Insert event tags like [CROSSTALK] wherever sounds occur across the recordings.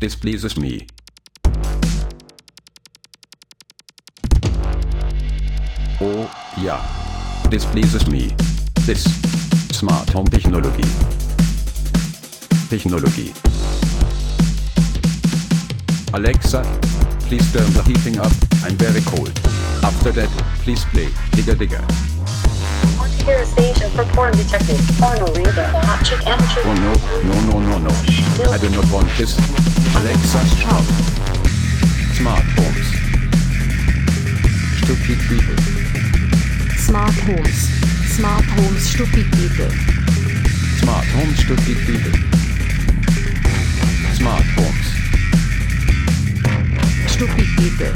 displeases me. Oh ja, displeases me. This smart home technology. Technology. Alexa, please turn the heating up. I'm very cold. After that, please play Digga Digga. Want to station for porn detective? Porno reader. Hot chick amateur. Oh no, no, no, no, no. I do not want this. Alexa, shout. Smart homes. Stupid people. Smart homes. Smart homes, stupid people. Smart homes, stupid people. Smart homes. Stupid people.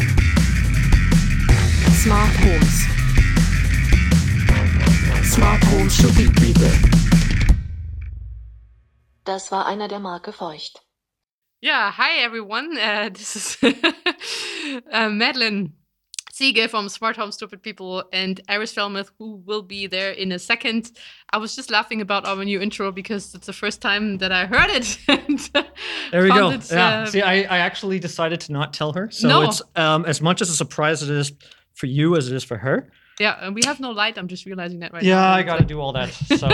Smart homes. Smart homes, stupid people. Das war einer der Marke Feucht. Yeah, hi everyone. Uh, this is uh, [LAUGHS] Madeline Siege from Smart Home Stupid People and Iris Felmuth, who will be there in a second. I was just laughing about our new intro because it's the first time that I heard it. [LAUGHS] and, There we go. it, yeah. uh, See, I, I actually decided to not tell her. So No. it's um, as much as a surprise it is for you as it is for her. Yeah, and we have no light. I'm just realizing that right now. yeah, I got to like- do all that. [LAUGHS] So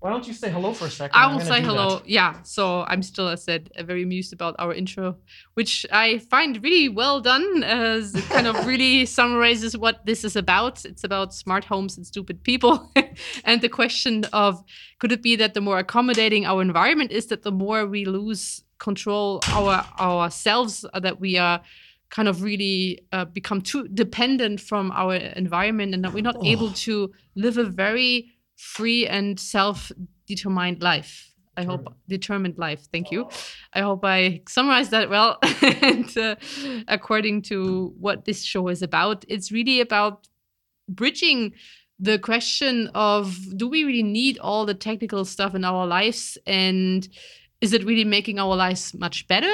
why don't you say hello for a second? I will say hello. that. Yeah, so I'm still, as I said, uh, very amused about our intro, which I find really well done. As it kind of really [LAUGHS] summarizes what this is about. It's about smart homes and stupid people, [LAUGHS] and the question of could it be that the more accommodating our environment is, that the more we lose control our ourselves, uh, that we are kind of really uh, become too dependent from our environment, and that we're not able to live a very free and self-determined life. I hope determined life. Thank you. I hope I summarized that well. [LAUGHS] and uh, according to what this show is about, it's really about bridging the question of do we really need all the technical stuff in our lives and is it really making our lives much better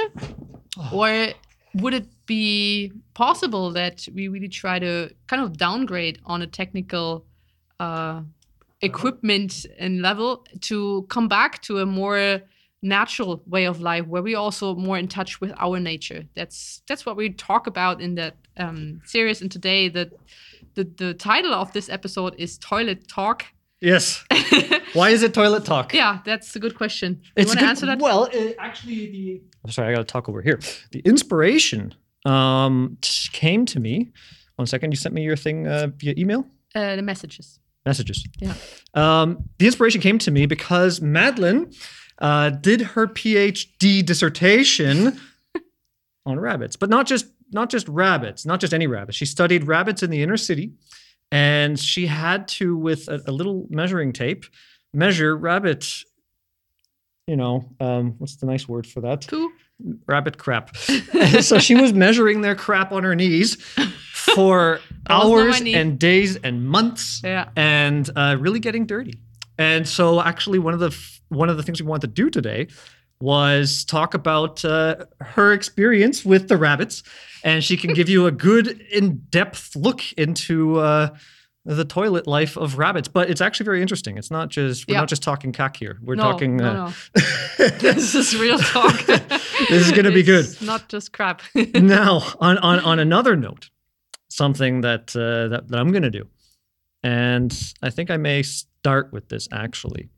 or would it be possible that we really try to kind of downgrade on a technical uh, equipment and level to come back to a more natural way of life where we're also more in touch with our nature that's that's what we talk about in that um, series and today the, the the title of this episode is toilet talk Yes. [LAUGHS] Why is it toilet talk? yeah that's a good question you It's want to answer that Well, it, actually, the I'm sorry, I got to talk over here. The inspiration um, came to me. One second, you sent me your thing uh, via email uh, the messages messages. Yeah. Um, the inspiration came to me because Madeline uh, did her PhD dissertation [LAUGHS] on rabbits, but not just not just rabbits, not just any rabbits. She studied rabbits in the inner city, and she had to, with a, a little measuring tape, measure rabbit. You know, um, what's the nice word for that? poo rabbit crap. [LAUGHS] so she was measuring their crap on her knees for [LAUGHS] That was not my hours and days and months, Yeah. and uh, really getting dirty. And so, actually, one of the f- one of the things we wanted to do today was talk about uh, her experience with the rabbits, and she can give you a good in-depth look into. Uh, the toilet life of rabbits, but it's actually very interesting. It's not just we're Yeah. not just talking cack here. We're no, talking. no, uh, no. [LAUGHS] this is real talk [LAUGHS] This is gonna be good. Not just crap [LAUGHS] now on, on on another note something that uh, that, that i'm going to do and i think i may start with this actually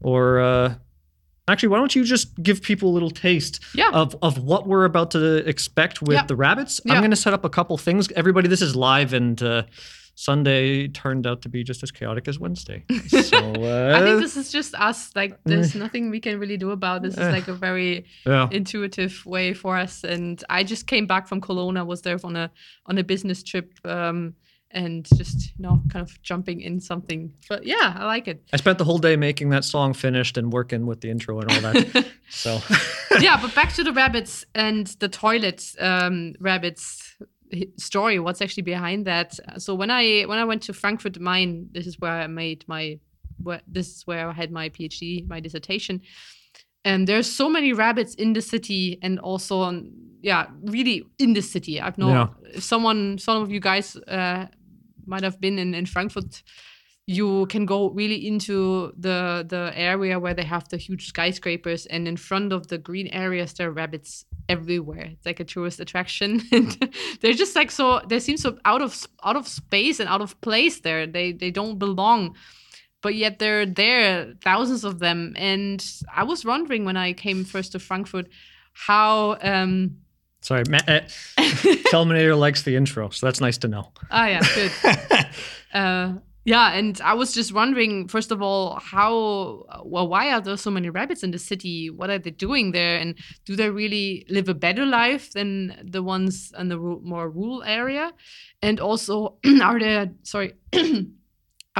or uh, actually why don't you just give people a little taste Yeah. of, of what we're about to expect with Yeah. the rabbits i'm going to set up a couple things everybody this is live and uh, sunday turned out to be just as chaotic as wednesday [LAUGHS] so uh, I think this is just us. Like, there's [LAUGHS] nothing we can really do about this. Is like a very yeah. intuitive way for us. And I just came back from. I was there on a on a business trip, um, and just you know, kind of jumping in something. But yeah, I like it. i spent the whole day making that song finished and working with the intro and all that [LAUGHS] so yeah, but back to the rabbits and the toilet um, rabbits story. What's actually behind that? So when I when I went to Frankfurt Main, this is where I made my where, this is where I had my PhD, my dissertation. And there's so many rabbits in the city, and also, on, yeah, really in the city. I've known Yeah. if someone, some of you guys uh, might have been in, in Frankfurt you can go really into the the area where they have the huge skyscrapers and in front of the green areas there are rabbits everywhere. It's like a tourist attraction. [LAUGHS] And they're just like so they seem so out of out of space and out of place there. They they don't belong. But yet they're there thousands of them. And i was wondering when i came first to frankfurt how um Sorry, Ma- uh, [LAUGHS] Felminator likes the intro, so that's nice to know. Oh yeah good. [LAUGHS] Uh, yeah, and I was just wondering, first of all, how, well, why are there so many rabbits in the city? What are they doing there? And do they really live a better life than the ones in the more rural area? And also, [CLEARS THROAT] are there, sorry, [CLEARS THROAT]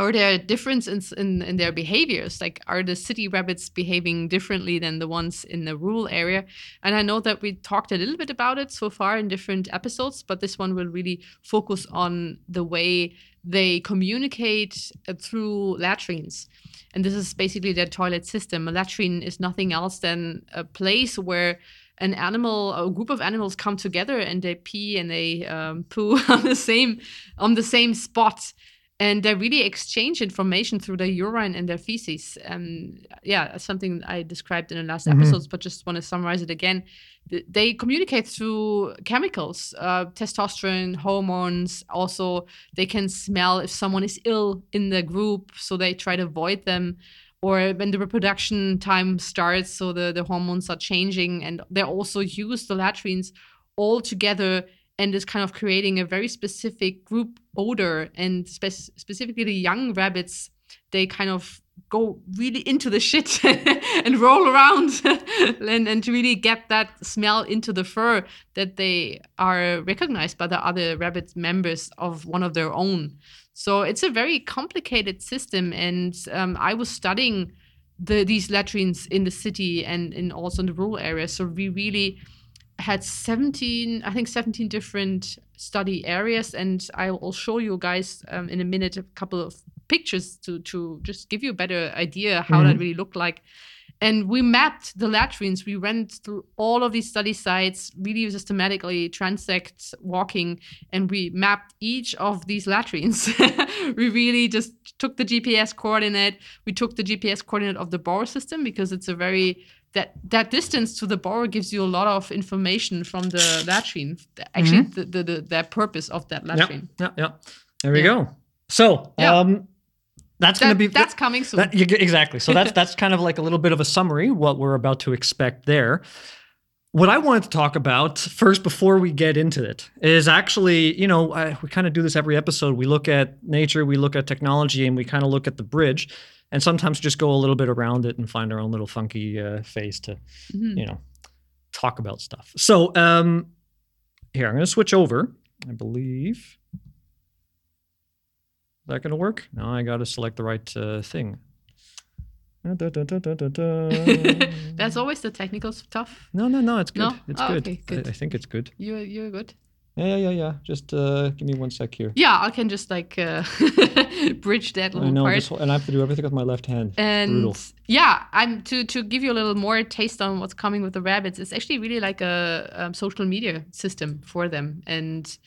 are there differences in, in their behaviors? Like, are the city rabbits behaving differently than the ones in the rural area? And I know that we talked a little bit about it so far in different episodes, but this one will really focus on the way they communicate uh, through latrines. And this is basically their toilet system. A latrine is nothing else than a place where an animal, a group of animals come together and they pee and they um, poo [LAUGHS] on the same on the same spot and they really exchange information through their urine and their feces. Um, yeah, something I described in the last episodes, but just want to summarize it again. They communicate through chemicals, uh, testosterone, hormones. Also, they can smell if someone is ill in the group, so they try to avoid them. Or when the reproduction time starts, so the, the hormones are changing, and they also use the latrines all together and is kind of creating a very specific group odor and spe- specifically the young rabbits they kind of go really into the shit [LAUGHS] and roll around [LAUGHS] and, and to really get that smell into the fur that they are recognized by the other rabbit members of one of their own. So it's a very complicated system and um, i was studying the, these latrines in the city and in also in the rural areas so we really had 17 i think 17 different study areas and i will show you guys um, in a minute a couple of pictures to to just give you a better idea how that really looked like. And we mapped the latrines. We went through all of these study sites really systematically transect walking and we mapped each of these latrines. [LAUGHS] We really just took the gps coordinate. We took the gps coordinate of the burrow system because it's a very that that distance to the burrow gives you a lot of information from the latrine actually the, the, the, the purpose of that Yeah, latrine yeah, yeah. There we Yeah. go. So, Yeah. um, that's going to be that's coming soon That, you, exactly. So that's [LAUGHS] that's kind of like a little bit of a summary what we're about to expect there. What I wanted to talk about first before we get into it is actually, you know, I, we kind of do this every episode. We look at nature, we look at technology, and we kind of look at the bridge, and sometimes just go a little bit around it and find our own little funky uh, phase to, Mhm. you know, talk about stuff. So um, here I'm going to switch over. I believe. Is that going to work? No, I got to select the right uh, thing. [LAUGHS] That's always the technical stuff No, no, no. It's good. No? It's Oh, good. okay, good. I, I think it's good. you're you're good Yeah, yeah, yeah, yeah. Just uh, give me one sec here. yeah i can just like uh, [LAUGHS] bridge that I know, part whole- and I have to do everything with my left hand. and Brutal. yeah i'm to to give you a little more taste on what's coming with the rabbits it's actually really like a, um social media system for them and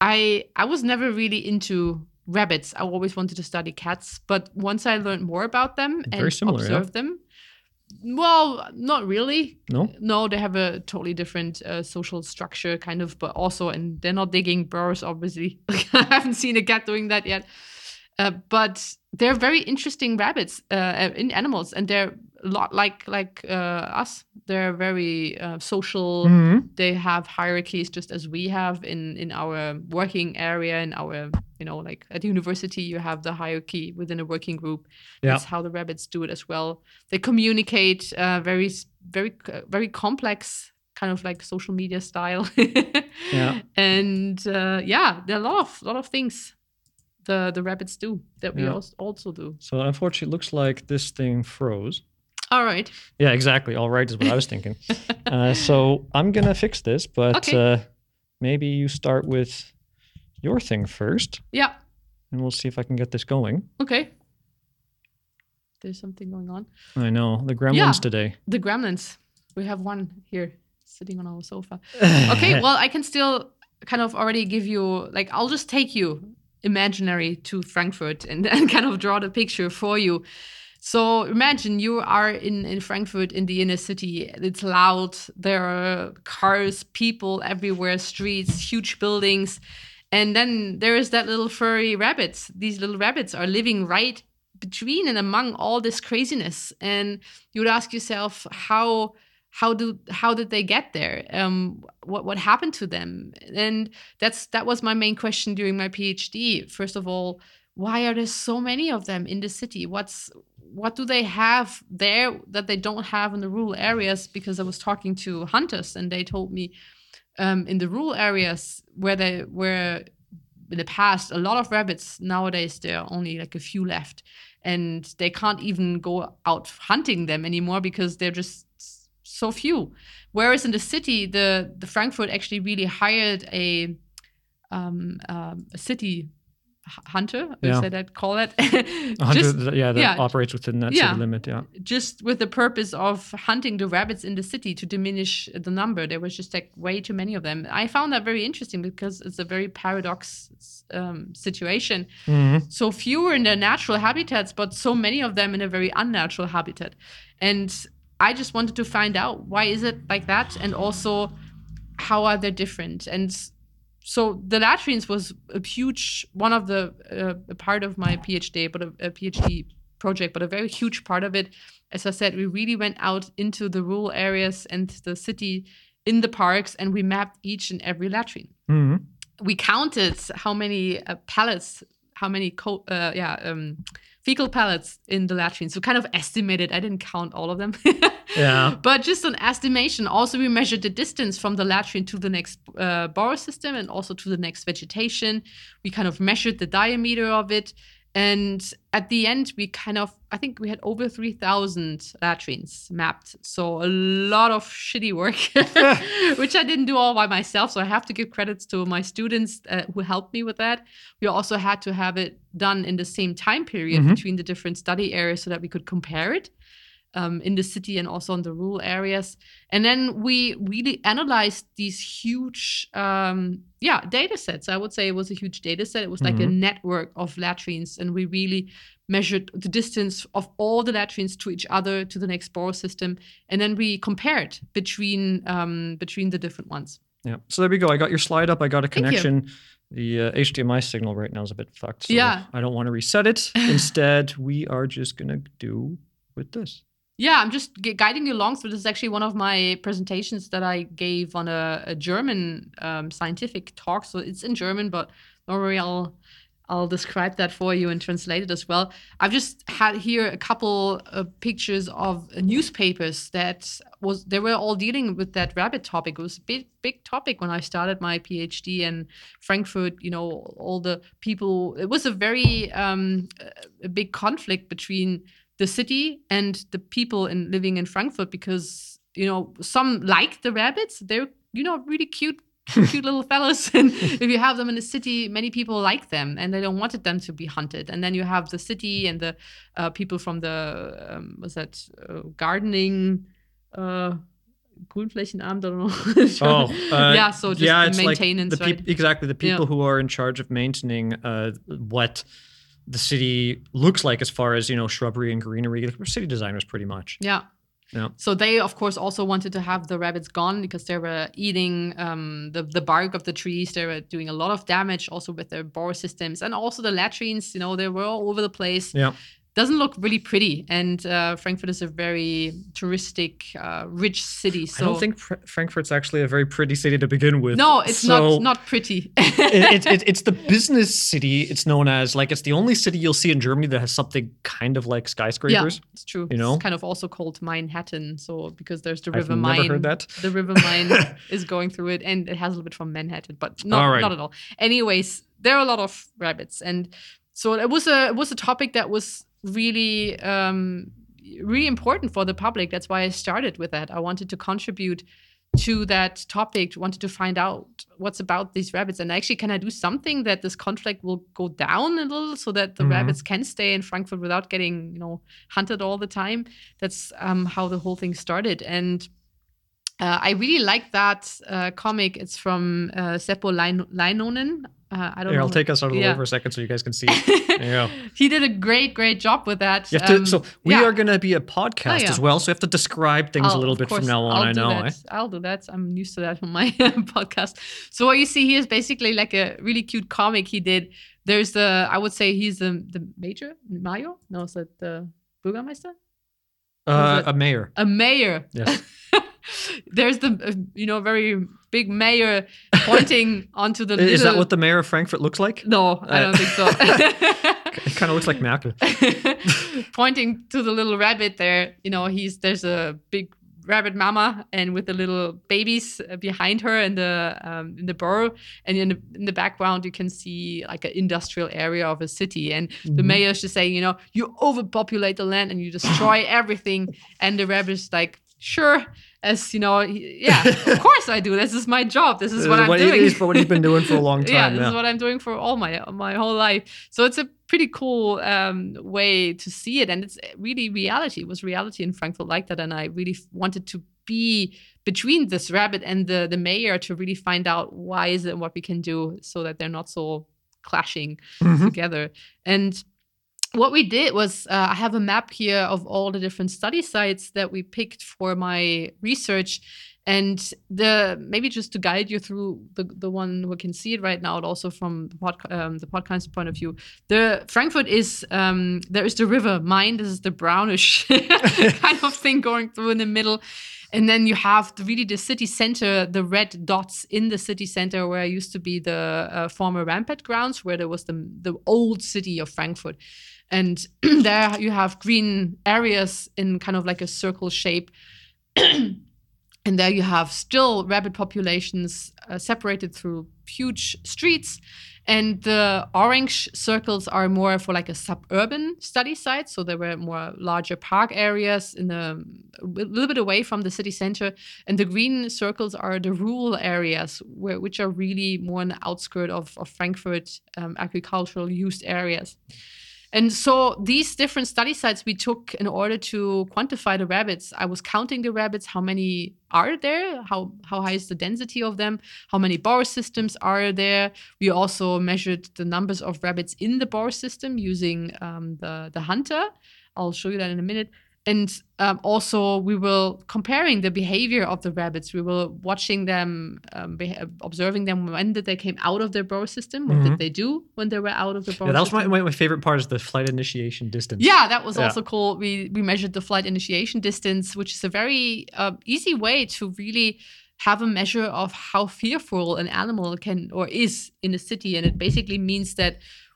i i was never really into rabbits i always wanted to study cats but once i learned more about them Very and similar, yeah. observed them well not really No? no, they have a totally different uh, social structure, kind of, but also, and they're not digging burrows, obviously. [LAUGHS] I haven't seen a cat doing that yet. Uh, but they're very interesting rabbits, uh, in animals, and they're lot like like uh, us. They're very uh, social. Mhm. They have hierarchies, just as we have in in our working area, in our you know, like at university, you have the hierarchy within a working group. Yeah. That's how the rabbits do it as well. They communicate uh, very, very, c- very complex, kind of like social media style. [LAUGHS] Yeah. And uh, yeah, there are a lot of lot of things the the rabbits do that we Yeah. also do. So unfortunately, it looks like this thing froze. All right. Yeah, exactly. All right is what I was thinking. [LAUGHS] uh, so I'm gonna fix this, but Okay. uh, maybe you start with your thing first, Yeah. and we'll see if I can get this going. Okay. There's something going on. I know the gremlins Yeah. today. The gremlins. We have one here sitting on our sofa. [LAUGHS] okay well i can still kind of already give you like i'll just take you imaginary to Frankfurt and, and [LAUGHS] kind of draw the picture for you. So imagine you are in, in Frankfurt in the inner city. It's loud. There are cars, people everywhere, streets, huge buildings. And then there is that little furry rabbits. These little rabbits are living right between and among all this craziness. And you would ask yourself, how how do how did they get there um what what happened to them and that's that was my main question during my phd first of all why are there so many of them in the city what's what do they have there that they don't have in the rural areas because i was talking to hunters and they told me um, in the rural areas where they were in the past a lot of rabbits nowadays there are only like a few left and they can't even go out hunting them anymore because they're just so few. Whereas in the city, the the Frankfurt actually really hired a um, um, a city hunter, Yeah. is that that call it? [LAUGHS] Hunter just, yeah, that yeah. operates within that Yeah. city limit. Yeah. just with the purpose of hunting the rabbits in the city to diminish the number. There was just like way too many of them. I found that very interesting because it's a very paradox um, situation. Mhm. So fewer in their natural habitats, but so many of them in a very unnatural habitat. And I just wanted to find out why is it like that, and also how are they different. And so the latrines was a huge one of the uh, a part of my PhD, but a, a PhD project, but a very huge part of it. As I said, we really went out into the rural areas and the city in the parks, and we mapped each and every latrine Mhm. we counted how many uh, pallets, how many co- uh, yeah um, fecal pellets in the latrine. So kind of estimated. I didn't count all of them. [LAUGHS] Yeah. But just an estimation. Also, we measured the distance from the latrine to the next uh, burrow system and also to the next vegetation. We kind of measured the diameter of it. And at the end, we kind of, I think we had over 3,000 latrines mapped. So a lot of shitty work, [LAUGHS] which I didn't do all by myself. So I have to give credits to my students uh, who helped me with that. We also had to have it done in the same time period Mhm. between the different study areas so that we could compare it um, in the city and also in the rural areas. And then we really analyzed these huge, um, yeah, data sets. I would say it was a huge data set. It was like a network of latrines, and we really measured the distance of all the latrines to each other to the next burrow system, and then we compared between um, between the different ones. Yeah. So there we go. I got your slide up. I got a connection. The uh, HDMI signal right now is a bit fucked. So Yeah. I don't want to reset it. [LAUGHS] Instead, we are just gonna do with this. Yeah, I'm just gu- guiding you along So This is actually one of my presentations that I gave on a, a German um, scientific talk. So it's in German, but don't worry, I'll I'll describe that for you and translate it as well. I've just had here a couple of pictures of newspapers that was they were all dealing with that rabbit topic. It was a big big topic when I started my PhD in Frankfurt. You know, all the people. It was a very um, a big conflict between the city and the people in living in Frankfurt because you know some like the rabbits. They're you know really cute. [LAUGHS] cute little fellows [LAUGHS] and if you have them in the city many people like them and they don't wanted them to be hunted and then you have the city and the uh, people from the um, was that uh, gardening uh Grünflächenamt, I don't know. [LAUGHS] Oh, uh, yeah, so just yeah, the it's like maintenance, the right? exactly the people Yeah. who are in charge of maintaining uh, what the city looks like as far as you know shrubbery and greenery. Like, we're city designers, pretty much. Yeah. Yeah. So they, of course, also wanted to have the rabbits gone because they were eating um, the the bark of the trees. They were doing a lot of damage, also with their burrow systems, and also the latrines. You know, they were all over the place. Yeah. Doesn't look really pretty. And uh, Frankfurt is a very touristic, uh, rich city. So I don't think Fr- Frankfurt's actually a very pretty city to begin with. no, it's So- not not pretty. [LAUGHS] it, it, it, it's the business city. It's known as like it's the only city you'll see in Germany that has something kind of like skyscrapers. yeah, it's true. you know? it's kind of also called Manhattan. So because there's the I've River never heard that. The River [LAUGHS] Main is going through it, and it has a little bit from Manhattan, but not right. not at all. Anyways, there are a lot of rabbits, and so it was a it was a topic that was really um, really important for the public. That's why I started with that. I wanted to contribute to that topic. Wanted to find out what's about these rabbits, and actually, can I do something that this conflict will go down a little, so that the Mhm. rabbits can stay in Frankfurt without getting you know hunted all the time? That's um, how the whole thing started, and uh, I really like that uh, comic. It's from uh, Seppo Lein- Leinonen. Uh, I don't Here, know. I'll take us out of the Yeah. way for a second so you guys can see. it. [LAUGHS] There you go. he did a great, great job with that. Have to, Um, so we yeah. are going to be a podcast yeah. as well, so you have to describe things a I'll- little bit from now on. I'll I know. that. eh? I'll do that. I'm used to that on my [LAUGHS] podcast. So what you see here is basically like a really cute comic he did. There's the I would say he's the the major Mayo. No, is that the Bürgermeister? Uh, a mayor. A mayor. Yes. [LAUGHS] There's the uh, you know very big mayor pointing [LAUGHS] onto the. Is that what the mayor of Frankfurt looks like? No, I Uh, don't think so. [LAUGHS] [LAUGHS] It kind of looks like Merkel. pointing to the little rabbit there you know he's there's a big rabbit mama and with the little babies uh, behind her in the um, in the burrow and in the, in the background you can see like an industrial area of a city and the mayor is just saying you know you overpopulate the land and you destroy everything and the rabbit's like sure as you know yeah of [LAUGHS] course i do this is my job this is what i'm doing It is, what he's been doing for a long [LAUGHS] time. yeah, Yeah, this is what I'm doing for all my my whole life. So it's a pretty cool um, way to see it, and it's really reality. It was reality in Frankfurt like that, and I really wanted to be between this rabbit and the the mayor to really find out why is it and what we can do so that they're not so clashing Mhm. together. And what we did was uh, I have a map here of all the different study sites that we picked for my research. And the maybe just to guide you through the, the one who can see it right now, and also from the, pod, um, the podcast point of view, the Frankfurt is um, there is the river Main. This is the brownish [LAUGHS] kind of thing going through in the middle, and then you have the, really the city center, the red dots in the city center where used to be the uh, former rampart grounds, where there was the the old city of Frankfurt, and [CLEARS THROAT] there you have green areas in kind of like a circle shape. [CLEARS THROAT] and there you have still rabbit populations uh, separated through huge streets and the orange circles are more for like a suburban study site. So there were more larger park areas in the a little bit away from the city center. And the green circles are the rural areas where, which are really more on the outskirt of, of frankfurt um, agricultural used areas and so these different study sites we took in order to quantify the rabbits. I was counting the rabbits, how many are there, how how high is the density of them, how many burrow systems are there. We also measured the numbers of rabbits in the burrow system using um, the the hunter. I'll show you that in a minute. And um, also, we will comparing the behavior of the rabbits. We were watching them, um, beha- observing them. When did they came out of their burrow system? What Mhm. did they do when they were out of the burrow Yeah, that was system? my, my, my favorite part is the flight initiation distance. Yeah, that was Yeah. also cool. We we measured the flight initiation distance, which is a very uh, easy way to really have a measure of how fearful an animal can or is in a city, and it basically means that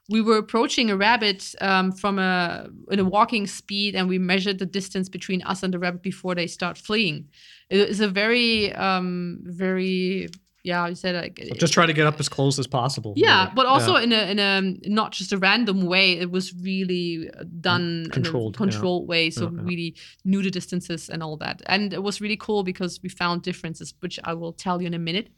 we were approaching a rabbit um, from a in a walking speed, and we measured the distance between us and the rabbit before they start fleeing. It is a very um, very yeah, you said like So just try to get up as close as possible. yeah, really. but also Yeah. in a in a not just a random way. It was really uh, done Controlled, in yeah. a controlled way, so yeah. really knew the distances and all that. And it was really cool because we found differences, which I will tell you in a minute.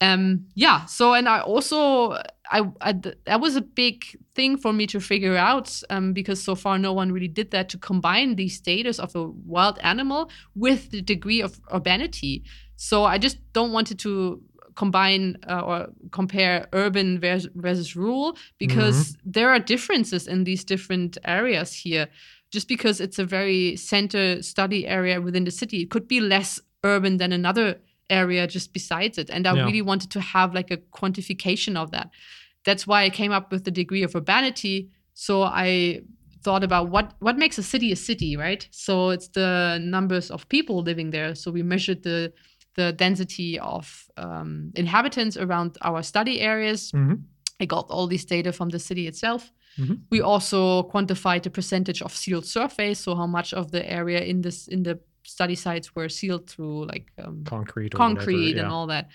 Um, yeah. So and I also I, I that was a big thing for me to figure out um, because so far no one really did that to combine these status of a wild animal with the degree of urbanity. So I just don't want it to combine uh, or compare urban vers- versus rural because there are differences in these different areas here. Just because it's a very center study area within the city, it could be less urban than another area just besides it. And I Yeah. really wanted to have like a quantification of that. That's why I came up with the degree of urbanity. So I thought about what what makes a city a city, right? So it's the numbers of people living there. So we measured the the density of um, inhabitants around our study areas. Mhm. I got all this data from the city itself. Mhm. We also quantified the percentage of sealed surface, so how much of the area in this in the study sites were sealed through like um, concrete, concrete whatever, and yeah. all that.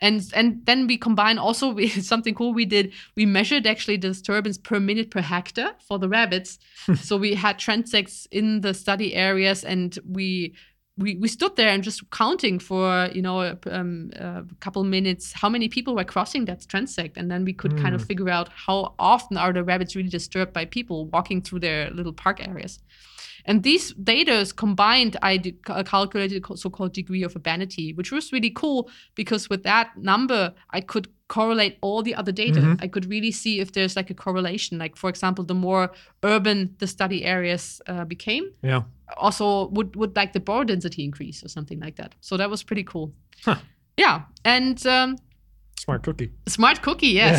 And and then we combine also [LAUGHS] we, something cool we did. We measured actually disturbance per minute per hectare for the rabbits. [LAUGHS] so we had transects in the study areas, and we we, we stood there and just counting for you know a, um, a couple minutes how many people were crossing that transect, and then we could kind of Mm. figure out how often are the rabbits really disturbed by people walking through their little park areas. And these data is combined, I did, calculated so-called degree of urbanity, which was really cool because with that number, I could correlate all the other data. Mhm. I could really see if there's like a correlation. Like for example, the more urban the study areas uh, became, Yeah. also would would like the burrow density increase or something like that. So that was pretty cool. Huh. Yeah, and um, Smart cookie. smart cookie, yes.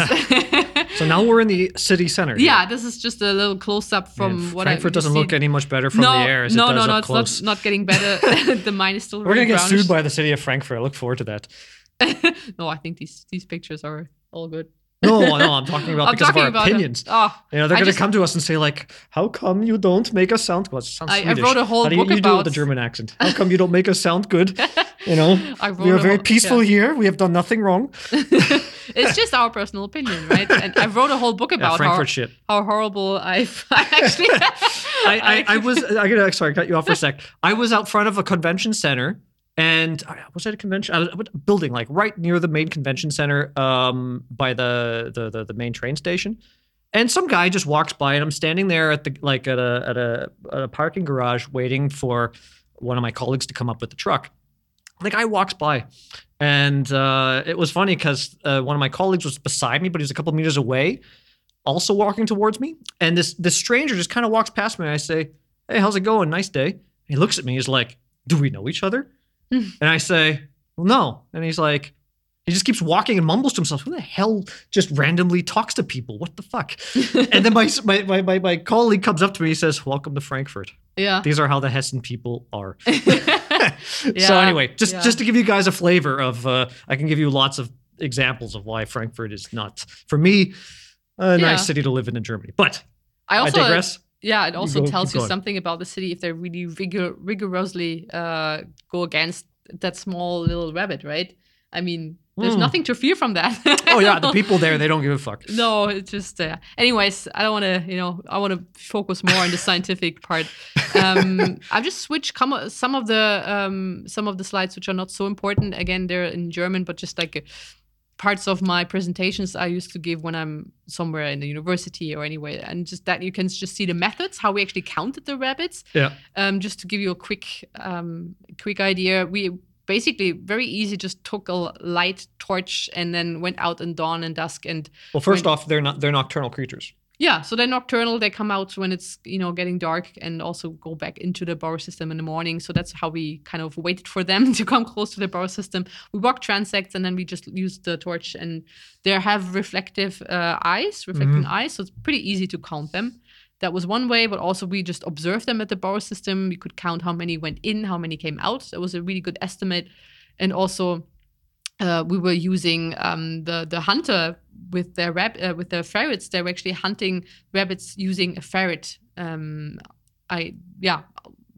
[LAUGHS] So now we're in the city center. yeah, this is just a little close up from And what Frankfurt I doesn't look any much better from no, the air as no, it does no, no, up it's close. not, not getting better. [LAUGHS] [LAUGHS] the mine is still We're gonna really get sued by the city of Frankfurt. I look forward to that. no, I think these these pictures are all good. No, no, I'm talking about I'm because talking of our uh, opinions. Oh, You know, they're going to come to us and say like, "How come you don't make us sound good?" Sounds I- I wrote a whole How do you, book you do it with about- the German accent? How come you don't make us sound good? [LAUGHS] You know, I wrote we are very whole- peaceful yeah. here. We have done nothing wrong. [LAUGHS] [LAUGHS] it's just our personal opinion, right? And I wrote a whole book Yeah, about how, Frankfurt shit. how horrible I've I actually. I, I, I was I gotta sorry, cut you off for a sec. I was out front of a convention center, and uh, was it a convention? I a building like right near the main convention center, um, by the, the the the main train station. And some guy just walks by, and I'm standing there at the like at a at a, at a parking garage waiting for one of my colleagues to come up with the truck. The guy walks by, and uh, it was funny because uh, one of my colleagues was beside me, but he was a couple meters away, also walking towards me. And this this stranger just kind of walks past me. And I say, "Hey, how's it going? Nice day." And he looks at me. He's like, "Do we know each other?" [LAUGHS] and I say, "Well, no." And he's like, he just keeps walking and mumbles to himself. Who the hell just randomly talks to people? What the fuck? [LAUGHS] and then my, my my my colleague comes up to me. He says, "Welcome to Frankfurt. yeah. These are how the Hessen people are." [LAUGHS] yeah. so anyway, just yeah. just to give you guys a flavor of, uh, I can give you lots of examples of why Frankfurt is not for me a Yeah. nice city to live in in Germany. But I I, also digress. Yeah, it also go- tells you going. something about the city if they really rigor- rigorously uh, go against that small little rabbit, right? I mean, there's Mm. nothing to fear from that. Oh yeah, the people there they don't give a [LAUGHS] fuck. No, it's just. Uh, anyways, I don't want to. You know, I want to focus more on the scientific part. Um, [LAUGHS] I've just switched com- some of the um, some of the slides which are not so important. Again, they're in German, but just like. Uh, parts of my presentations I used to give when I'm somewhere in the university or anywhere, and just that you can just see the methods how we actually counted the rabbits. Yeah. Um, just to give you a quick um, quick idea, we basically very easy just took a light torch and then went out in dawn and dusk and Well, first When- off, they're not they're nocturnal creatures. Yeah, so they're nocturnal. They come out when it's you know getting dark, and also go back into the burrow system in the morning. So that's how we kind of waited for them [LAUGHS] to come close to the burrow system. We walk transects, and then we just use the torch, and they have reflective uh, eyes, reflecting eyes. So it's pretty easy to count them. That was one way, but also we just observed them at the burrow system. We could count how many went in, how many came out. That was a really good estimate, and also uh, we were using um, the the hunter with their rab- uh, with their ferrets. They were actually hunting rabbits using a ferret. Um, I yeah.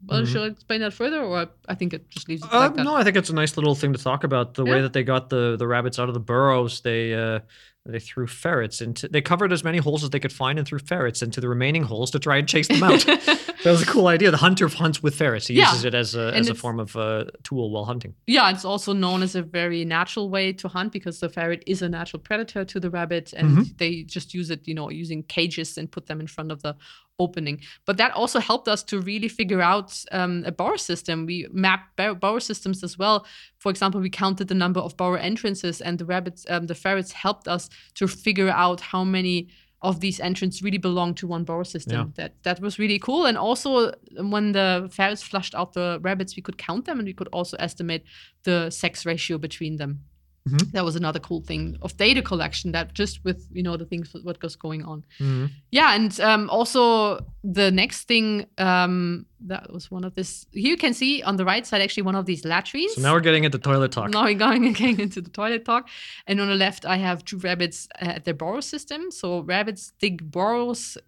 Well, should I explain that further, or I think it just leaves it Uh, like no, I think it's a nice little thing to talk about. The way that they got the the rabbits out of the burrows, they uh, they threw ferrets into. They covered as many holes as they could find and threw ferrets into the remaining holes to try and chase them out. [LAUGHS] that was a cool idea. The hunter hunts with ferrets. He Yeah. uses it as a And as a form of uh, tool while hunting. Yeah, it's also known as a very natural way to hunt because the ferret is a natural predator to the rabbit, and Mm-hmm. they just use it, you know, using cages and put them in front of the opening. But that also helped us to really figure out um, a burrow system. We mapped burrow systems as well. For example, we counted the number of burrow entrances, and the rabbits, um, the ferrets, helped us to figure out how many of these entrances really belong to one burrow system. Yeah. That that was really cool. And also, when the ferrets flushed out the rabbits, we could count them, and we could also estimate the sex ratio between them. Mhm. That was another cool thing of data collection. That just with you know the things what goes going on. Mhm. Yeah, and um, also the next thing um, that was one of this. Here you can see on the right side actually one of these latrines. So now we're getting into toilet talk. Now we're going [LAUGHS] again into the toilet talk. And on the left, I have two rabbits at their burrow system. So rabbits dig burrows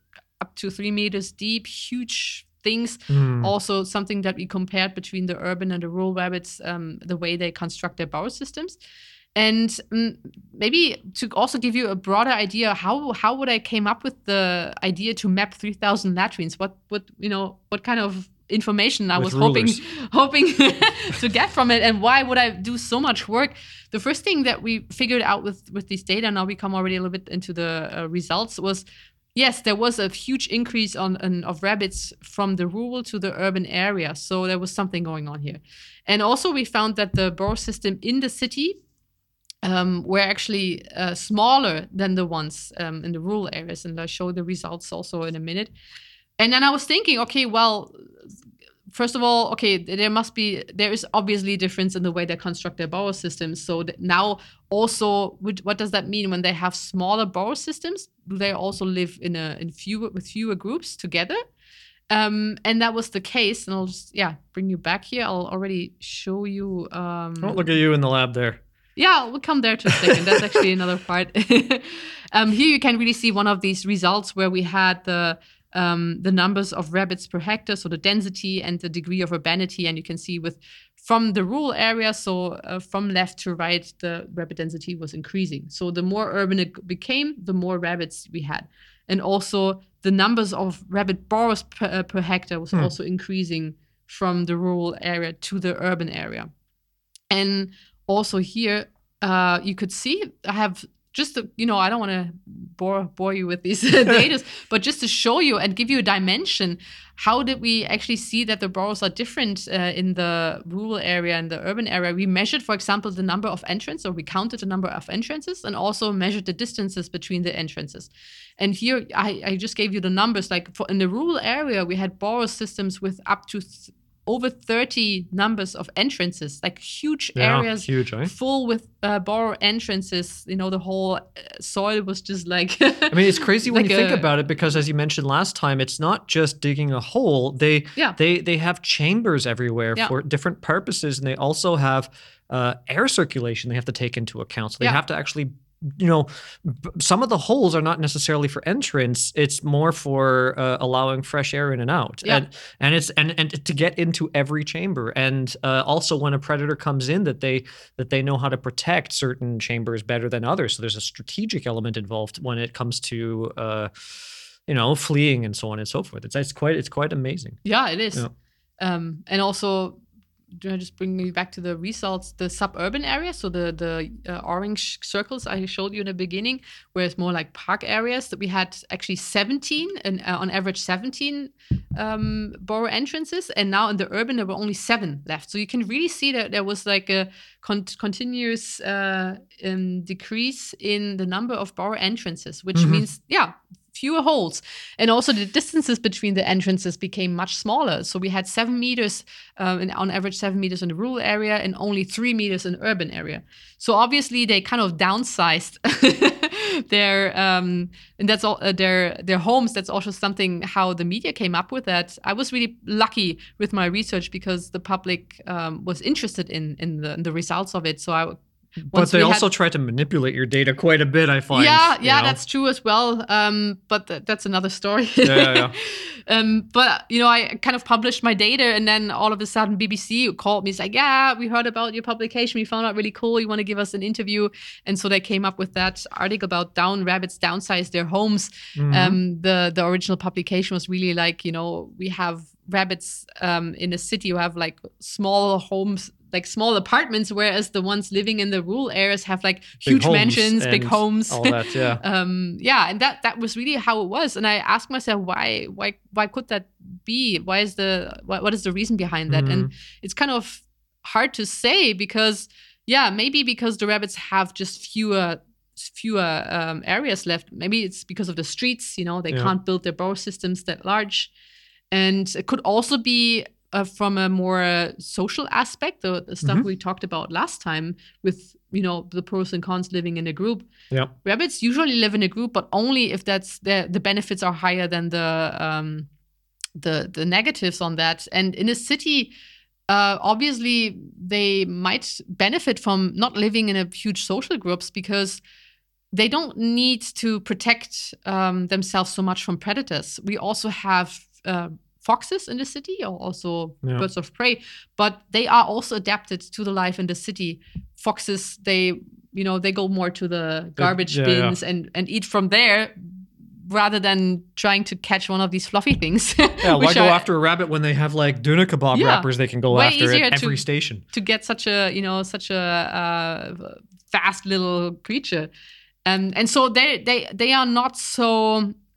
up to three meters deep, huge things. Mm. Also, something that we compared between the urban and the rural rabbits, um, the way they construct their burrow systems. And mm, maybe to also give you a broader idea, how how would I came up with the idea to map three thousand latrines? What what you know what kind of information I With was hoping rulers. [LAUGHS] hoping [LAUGHS] to get from it, and why would I do so much work? The first thing that we figured out with with these data, now we come already a little bit into the uh, results, was yes, there was a huge increase on, on of rabbits from the rural to the urban area. So there was something going on here. And also, we found that the burrow system in the city um, were actually uh, smaller than the ones um, in the rural areas. And I'll show the results also in a minute. And then I was thinking, okay, well, first of all, okay, there must be there is obviously a difference in the way they construct their burrow systems. So now also, what does that mean when they have smaller burrow systems? Do they also live in a in fewer with fewer groups together? Um, and that was the case. And I'll just yeah bring you back here. I'll already show you. Um, Don't look at you in the lab there. Yeah, we'll come there to a second. That's actually another part. [LAUGHS] um, here you can really see one of these results where we had the um, the numbers of rabbits per hectare, so the density and the degree of urbanity, and you can see with from the rural area, so uh, from left to right, the rabbit density was increasing. So the more urban it became, the more rabbits we had, and also the numbers of rabbit burrows per, uh, per hectare was also increasing from the rural area to the urban area. And also here, uh, you could see I have just to, you know I don't want to bore bore you with these [LAUGHS] [LAUGHS] data, but just to show you and give you a dimension. How did we actually see that the burrows are different uh, in the rural area and the urban area? We measured, for example, the number of entrances, or we counted the number of entrances, and also measured the distances between the entrances. And here I, I just gave you the numbers. Like for in the rural area, we had burrow systems with up to over 30 numbers of entrances, like huge Yeah, areas huge, eh? full with uh, burrow entrances. You know, the whole uh, soil was just like. [LAUGHS] I mean, it's crazy when Like you think about it because, as you mentioned last time, it's not just digging a hole. They Yeah. they they have chambers everywhere Yeah. for different purposes, and they also have uh, air circulation they have to take into account. So they Yeah. have to actually. You know, some of the holes are not necessarily for entrance. It's more for uh, allowing fresh air in and out, Yeah. and and it's and and to get into every chamber. And uh, also, when a predator comes in, that they that they know how to protect certain chambers better than others. So there's a strategic element involved when it comes to uh, you know fleeing and so on and so forth. It's it's quite it's quite amazing. Yeah, it is. Yeah. Um, and also, just bring you back to the results? The suburban area, so the the uh, orange circles I showed you in the beginning, where it's more like park areas. That we had actually 17, and uh, on average 17 um, burrow entrances, and now in the urban there were only seven left. So you can really see that there was like a con- continuous uh, um, decrease in the number of burrow entrances, which Mhm. means yeah fewer holes. And also the distances between the entrances became much smaller. So we had seven meters, um, on average, seven meters in the rural area and only three meters in urban area. So obviously they kind of downsized [LAUGHS] their, um, and that's all uh, their their homes. That's also something how the media came up with that. I was really lucky with my research because the public um, was interested in in the, in the results of it. So I. But they had- also try to manipulate your data quite a bit. I find. yeah, you yeah, know? that's true as well. Um, but th- that's another story. Yeah, yeah, yeah. [LAUGHS] um, but you know, I kind of published my data, and then all of a sudden, BBC called me. It's like, yeah, we heard about your publication. We found out really cool. You want to give us an interview? And so they came up with that article about down rabbits downsize their homes. Mhm. Um, the the original publication was really like, you know, we have rabbits um, in a city who have like small homes. Like small apartments, whereas the ones living in the rural areas have like Big huge mansions, big homes, all that. Yeah. [LAUGHS] um yeah and that that was really how it was and i asked myself why why why could that be why is the what, what is the reason behind that and it's kind of hard to say because yeah maybe because the rabbits have just fewer fewer um, areas left maybe it's because of the streets you know they Yeah. can't build their burrow systems that large and it could also be uh, from a more uh, social aspect the, the stuff Mhm. we talked about last time with you know the pros and cons living in a group Yeah. rabbits usually live in a group but only if that's the the benefits are higher than the um the the negatives on that and in a city uh, obviously they might benefit from not living in a huge social groups because they don't need to protect um, themselves so much from predators. We also have uh, foxes in the city, or also Yeah. birds of prey, but they are also adapted to the life in the city. Foxes, they you know they go more to the garbage yeah, yeah. bins and and eat from there rather than trying to catch one of these fluffy things. [LAUGHS] Yeah, why go are- after a rabbit when they have like Döner kebab Yeah. wrappers they can go after at every to- station? to get such a you know such a uh, fast little creature um, and so they they they are not so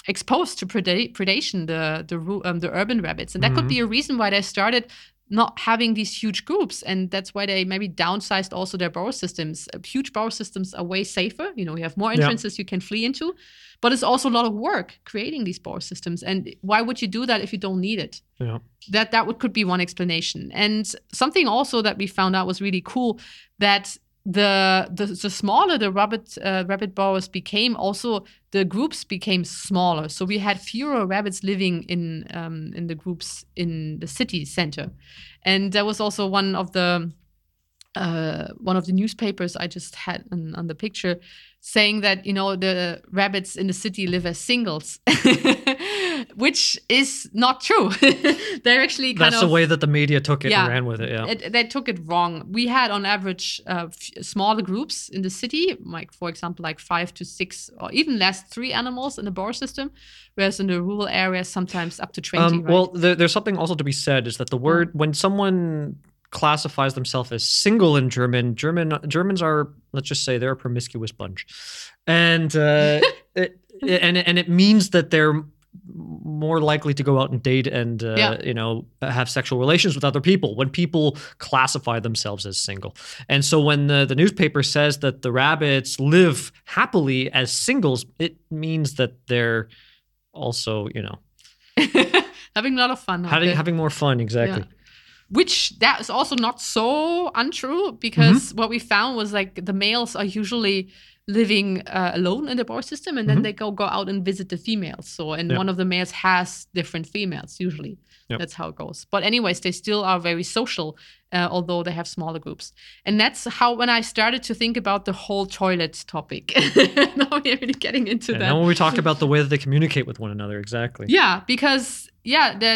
exposed to preda- predation the the um, the urban rabbits, and that could be a reason why they started not having these huge groups, and that's why they maybe downsized also their burrow systems. Uh, huge burrow systems are way safer. You know, you have more Yeah. entrances you can flee into, but it's also a lot of work creating these burrow systems. And why would you do that if you don't need it? Yeah. that that would could be one explanation and something also that we found out was really cool that the the, the smaller the rabbit uh, rabbit burrows became also the groups became smaller. So we had fewer rabbits living in um, in the groups in the city center. And that was also one of the uh, one of the newspapers I just had on, on the picture saying that you know the rabbits in the city live as singles, [LAUGHS] which is not true. [LAUGHS] They're actually kind That's of the way that the media took it Yeah. and ran with it. Yeah. it, they took it wrong. We had on average uh, f- smaller groups in the city, like for example, like five to six or even less, three animals in the burrow system, whereas in the rural areas sometimes up to twenty. Um, right? Mm. Well, there, there's something also to be said is that the word when someone classifies themselves as single in German, German Germans are let's just say they're a promiscuous bunch, and uh, [LAUGHS] it, and and it means that they're more likely to go out and date and uh, Yeah. you know have sexual relations with other people when people classify themselves as single and so when the, the newspaper says that the rabbits live happily as singles it means that they're also you know [LAUGHS] having a lot of fun. having having more fun exactly Yeah. Which that is also not so untrue because Mm-hmm. what we found was like the males are usually living uh, alone in the burrow system and then Mhm. they go go out and visit the females. So and one of the males has different females usually. Yep. that's how it goes. But anyways they still are very social uh, although they have smaller groups. And that's how when i started to think about the whole toilet topic [LAUGHS] now we're really getting into and that. now when we talk about the way that they communicate with one another exactly. Yeah, because yeah, the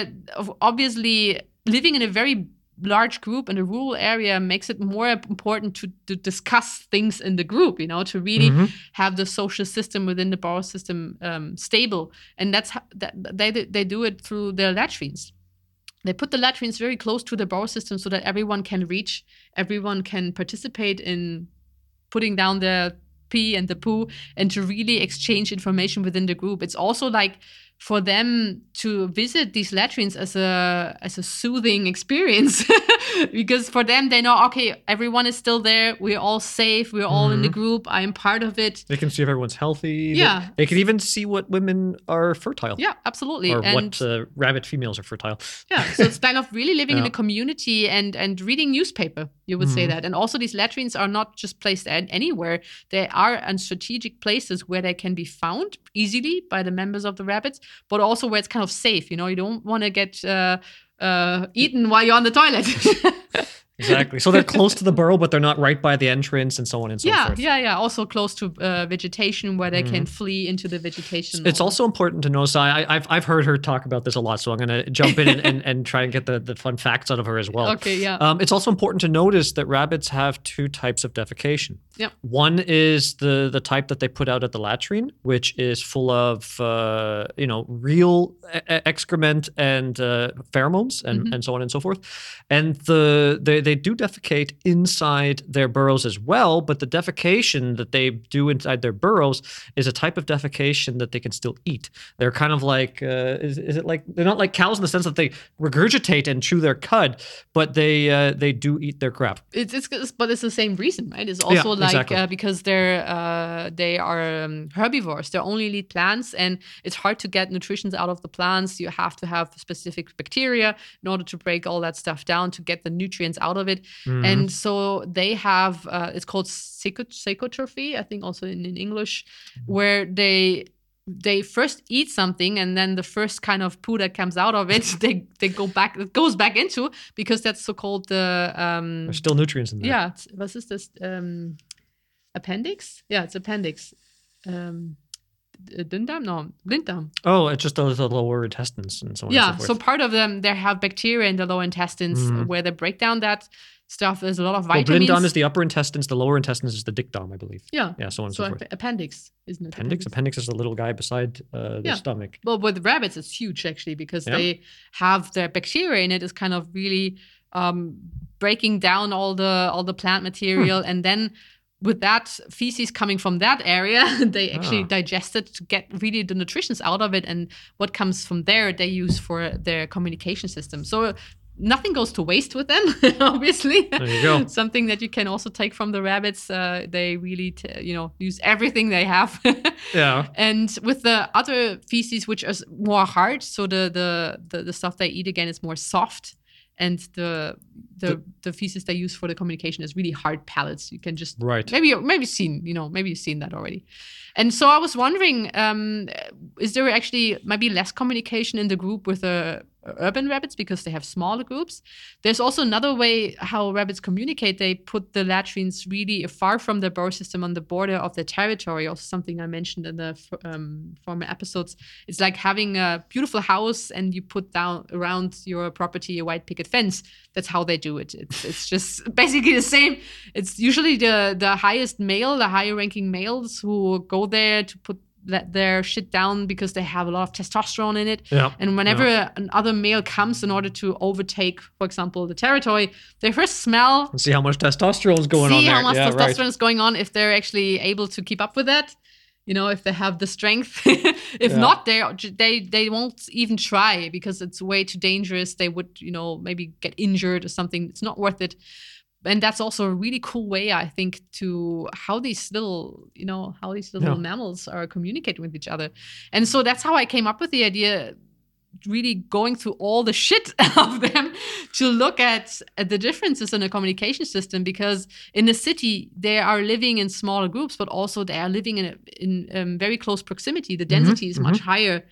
obviously living in a very large group in a rural area makes it more important to, to discuss things in the group, you know, to really Mhm. have the social system within the burrow system um, stable, and that's how that they they do it through their latrines. They put the latrines very close to the burrow system so that everyone can reach, everyone can participate in putting down the pee and the poo and to really exchange information within the group. It's also like for them to visit these latrines as a as a soothing experience. [LAUGHS] Because for them they know okay everyone is still there. We're all safe. We're all in the group. I'm part of it. They can see if everyone's healthy. Yeah. they, can even see what women are fertile. Yeah absolutely. Or and what uh, rabbit females are fertile. Yeah so it's kind of really living in [LAUGHS] a community and and reading newspaper you would say Mhm. that. And also these latrines are not just placed an- anywhere. They are in strategic places where they can be found easily by the members of the rabbits but also where it's kind of safe you know? You don't want to get uh, uh, eaten while you're on the toilet [LAUGHS] exactly so they're close to the burrow but they're not right by the entrance and so on and so yeah forth yeah yeah yeah. also close to uh, vegetation where they can flee into the vegetation Mm-hmm. It's also important to know. So I, I've I've heard her talk about this a lot. So I'm going to jump in and, and, and try and get the, the fun facts out of her as well. okay yeah Um, it's also important to notice that rabbits have two types of defecation. Yep. One is the the type that they put out at the latrine, which is full of uh, you know real e- excrement and uh, pheromones and, Mhm. and so on and so forth. And the they they do defecate inside their burrows as well, but the defecation that they do inside their burrows is a type of defecation that they can still eat. They're kind of like uh, is, is it like they're not like cows in the sense that they regurgitate and chew their cud, but they uh, they do eat their crap. it's, it's but it's the same reason right it's also like exactly. uh, because they're uh, they are um, herbivores they only eat plants and it's hard to get nutrition out of the plants you have to have specific bacteria in order to break all that stuff down to get the nutrients out of it Mm-hmm. and so they have uh, it's called psycho- psychotrophy i think also in, in english where they they first eat something and then the first kind of poo that comes out of it [LAUGHS] they they go back it goes back into because that's so called the um There's still nutrients in there. yeah, it's- this ist? Um, appendix? Yeah, it's appendix. Um, Dünndarm? No, Blinddarm. Oh, it's just those the lower intestines and so on. Yeah, and so, so part of them, they have bacteria in the lower intestines Mhm. where they break down that stuff. There's a lot of vitamins. well, blinddarm is the upper intestines. The lower intestines is the dickdarm, I believe. yeah. Yeah, so on and So so, forth. ap- appendix, isn't it? Appendix. Appendix is the little guy beside uh, the Yeah. stomach. Well, with rabbits, it's huge actually because Yeah. they have their bacteria in it. Is kind of really um, breaking down all the all the plant material, Hmm. and then with that feces coming from that area, [LAUGHS] they actually Ah. digest it to get really the nutritions out of it, and what comes from there they use for their communication system. So nothing goes to waste with them, [LAUGHS] obviously. There you go. [LAUGHS] Something that you can also take from the rabbits. Uh, they really, t- you know, use everything they have. Yeah. And with the other feces, which is more hard, so the the the, the stuff they eat again is more soft, and the, the the feces they use for the communication is really hard pellets. You can just Right. maybe maybe seen you know maybe you've seen that already. And so I was wondering, um, is there actually maybe less communication in the group with the urban rabbits because they have smaller groups? There's also another way how rabbits communicate. They put the latrines really far from their burrow system on the border of their territory. Also, something I mentioned in the um, former episodes. It's like having a beautiful house and you put down around your property a white picket fence. That's how they do it. It's, it's just [LAUGHS] basically the same. It's usually the the highest male, the higher ranking males who go there to put let their shit down because they have a lot of testosterone in it. Yeah. And whenever another male comes in order to overtake, for example, the territory, they first smell, And see how much testosterone is going see on there. how much yeah, testosterone right. is going on, if they're actually able to keep up with that. You know, if they have the strength. [LAUGHS] if Yeah. not, they they they won't even try because it's way too dangerous. They would, you know, maybe get injured or something. It's not worth it. And that's also a really cool way, I think, to how these little, you know, how these little Yeah. mammals are communicating with each other. And so that's how I came up with the idea really going through all the shit [LAUGHS] of them to look at, at the differences in the communication system because in the city they are living in smaller groups but also they are living in a, in um, very close proximity. The density is much higher.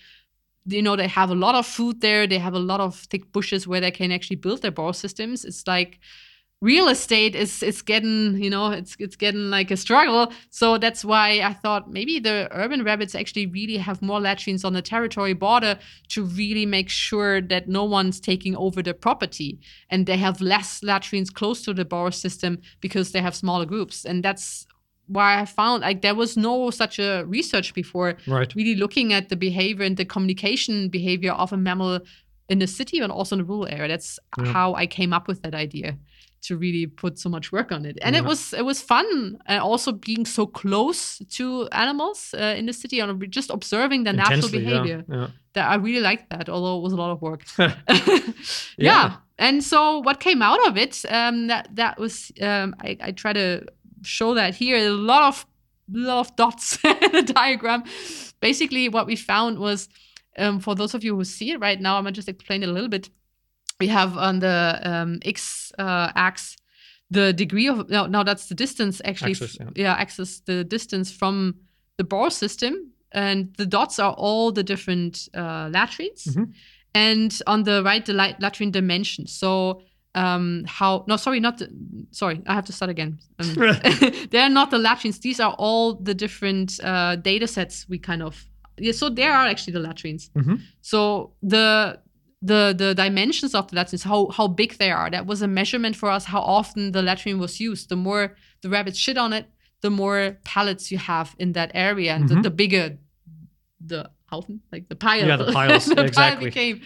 You know they have a lot of food there. They have a lot of thick bushes where they can actually build their burrow systems. It's like real estate is it's getting you know it's it's getting like a struggle so that's why i thought maybe the urban rabbits actually really have more latrines on the territory border to really make sure that no one's taking over the property and they have less latrines close to the burrow system because they have smaller groups and that's why i found like there was no such a research before Right. really looking at the behavior and the communication behavior of a mammal in the city and also in the rural area. That's Yeah. how I came up with that idea to really put so much work on it. And it was it was fun, and also being so close to animals uh, in the city and just observing their natural Intensely, yeah, behavior. Yeah. That I really liked that, although it was a lot of work. [LAUGHS] Yeah. [LAUGHS] yeah. And so what came out of it, um, that that was um, I, I try to show that here. A lot of lot of dots [LAUGHS] in the diagram. Basically, what we found was um, for those of you who see it right now, I'm gonna just explain it a little bit. We have on the um, x uh, axis the degree of no, no, that's the distance actually. Axis, yeah. yeah, axis the distance from the burrow system, and the dots are all the different uh, latrines, Mhm. and on the right the lat- latrine dimension. So um how no sorry not the, sorry i have to start again um, [LAUGHS] [LAUGHS] they're not the latrines these are all the different uh data sets we kind of yeah so there are actually the latrines Mhm. so the the the dimensions of the latrines how how big they are that was a measurement for us how often the latrine was used the more the rabbits shit on it the more pellets you have in that area and the, Mhm. the bigger the Haufen, like the pile. Yeah, the [LAUGHS] piles, the pile exactly. became.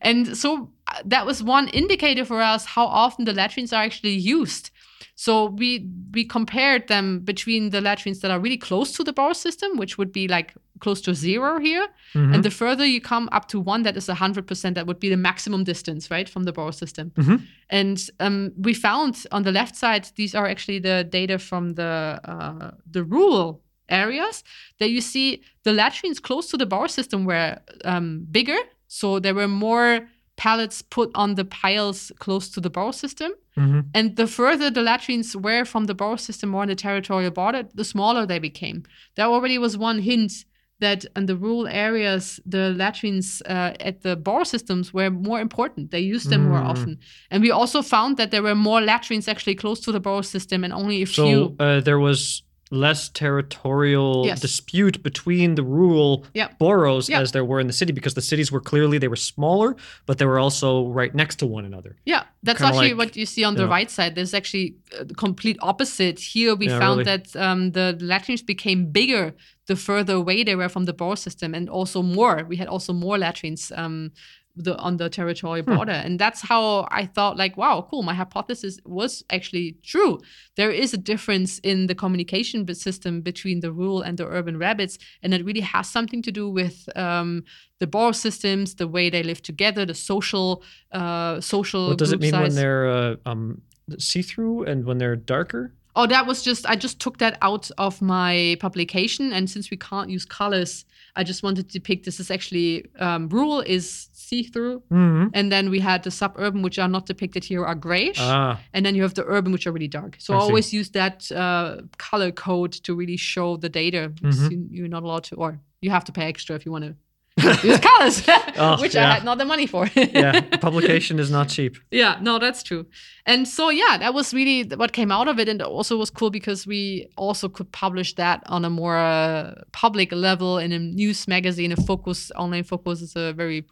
And so uh, that was one indicator for us how often the latrines are actually used. So we we compared them between the latrines that are really close to the burrow system, which would be like close to zero here, Mhm. and the further you come up to one, that is hundred percent. That would be the maximum distance, right, from the burrow system. Mhm. And um, we found on the left side, these are actually the data from the uh, the rural areas that you see the latrines close to the burrow system were um, bigger, so there were more pallets put on the piles close to the burrow system. Mhm. And the further the latrines were from the burrow system or on the territorial border, the smaller they became. There already was one hint that in the rural areas, the latrines uh, at the burrow systems were more important. They used them more Mm. often. And we also found that there were more latrines actually close to the burrow system and only a So few. uh, there was less territorial Yes. dispute between the rural Yep. burrows Yep. as there were in the city because the cities were clearly they were smaller, but they were also right next to one another. Yeah, that's Kinda actually like- what you see on the yeah. right side. There's actually uh, the complete opposite. Here we Yeah, found really. that um, the latrines became bigger the further away they were from the burrow system, and also more. We had also more latrines um, the on the territorial Hmm. border and that's how i thought like wow cool my hypothesis was actually true there is a difference in the communication system between the rural and the urban rabbits and it really has something to do with um, the burrow systems the way they live together the social uh, social What does it mean when they're uh, um, see-through and when they're darker? Oh, that was just I just took that out of my publication, and since we can't use colors, I just wanted to depict this is actually um, rural is see through, Mm-hmm. and then we had the suburban, which are not depicted here, are grayish, Ah, and then you have the urban, which are really dark. So I, I always use that uh, color code to really show the data. Mhm. You, you're not allowed to, or you have to pay extra if you want to [LAUGHS] use colors, [LAUGHS] Oh, which I had not the money for. [LAUGHS] yeah. Publication is not cheap. Yeah, no, that's true. And so, yeah, that was really what came out of it. And it also was cool because we also could publish that on a more uh, public level in a news magazine. A Focus, Online Focus is a very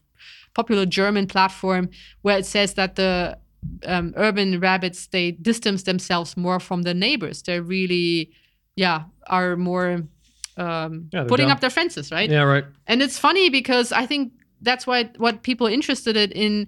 popular German platform where it says that the um, urban rabbits, they distance themselves more from the neighbors. They really, yeah, are more um, Yeah, putting down- up their fences, right? Yeah, right. And it's funny because I think that's why what people are interested in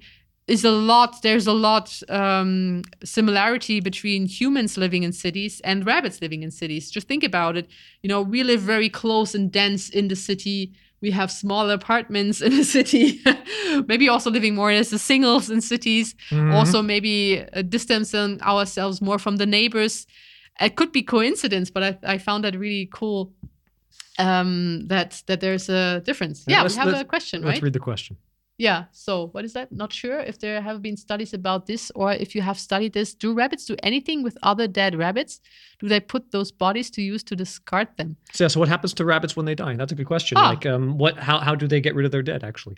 is a lot. There's a lot um, similarity between humans living in cities and rabbits living in cities. Just think about it. You know, we live very close and dense in the city. We have smaller apartments in the city. [LAUGHS] maybe also living more as the singles in cities. Mhm. Also, maybe uh, distancing ourselves more from the neighbors. It could be coincidence, but I, I found that really cool um that that there's a difference Yeah, yeah, we have a question Let's read the question. Yeah so what is that not sure if there have been studies about this or if you have studied this do rabbits do anything with other dead rabbits do they put those bodies to use to discard them So, yeah, so what happens to rabbits when they die? That's a good question. Ah. Like, um, what? How, how do they get rid of their dead? Actually,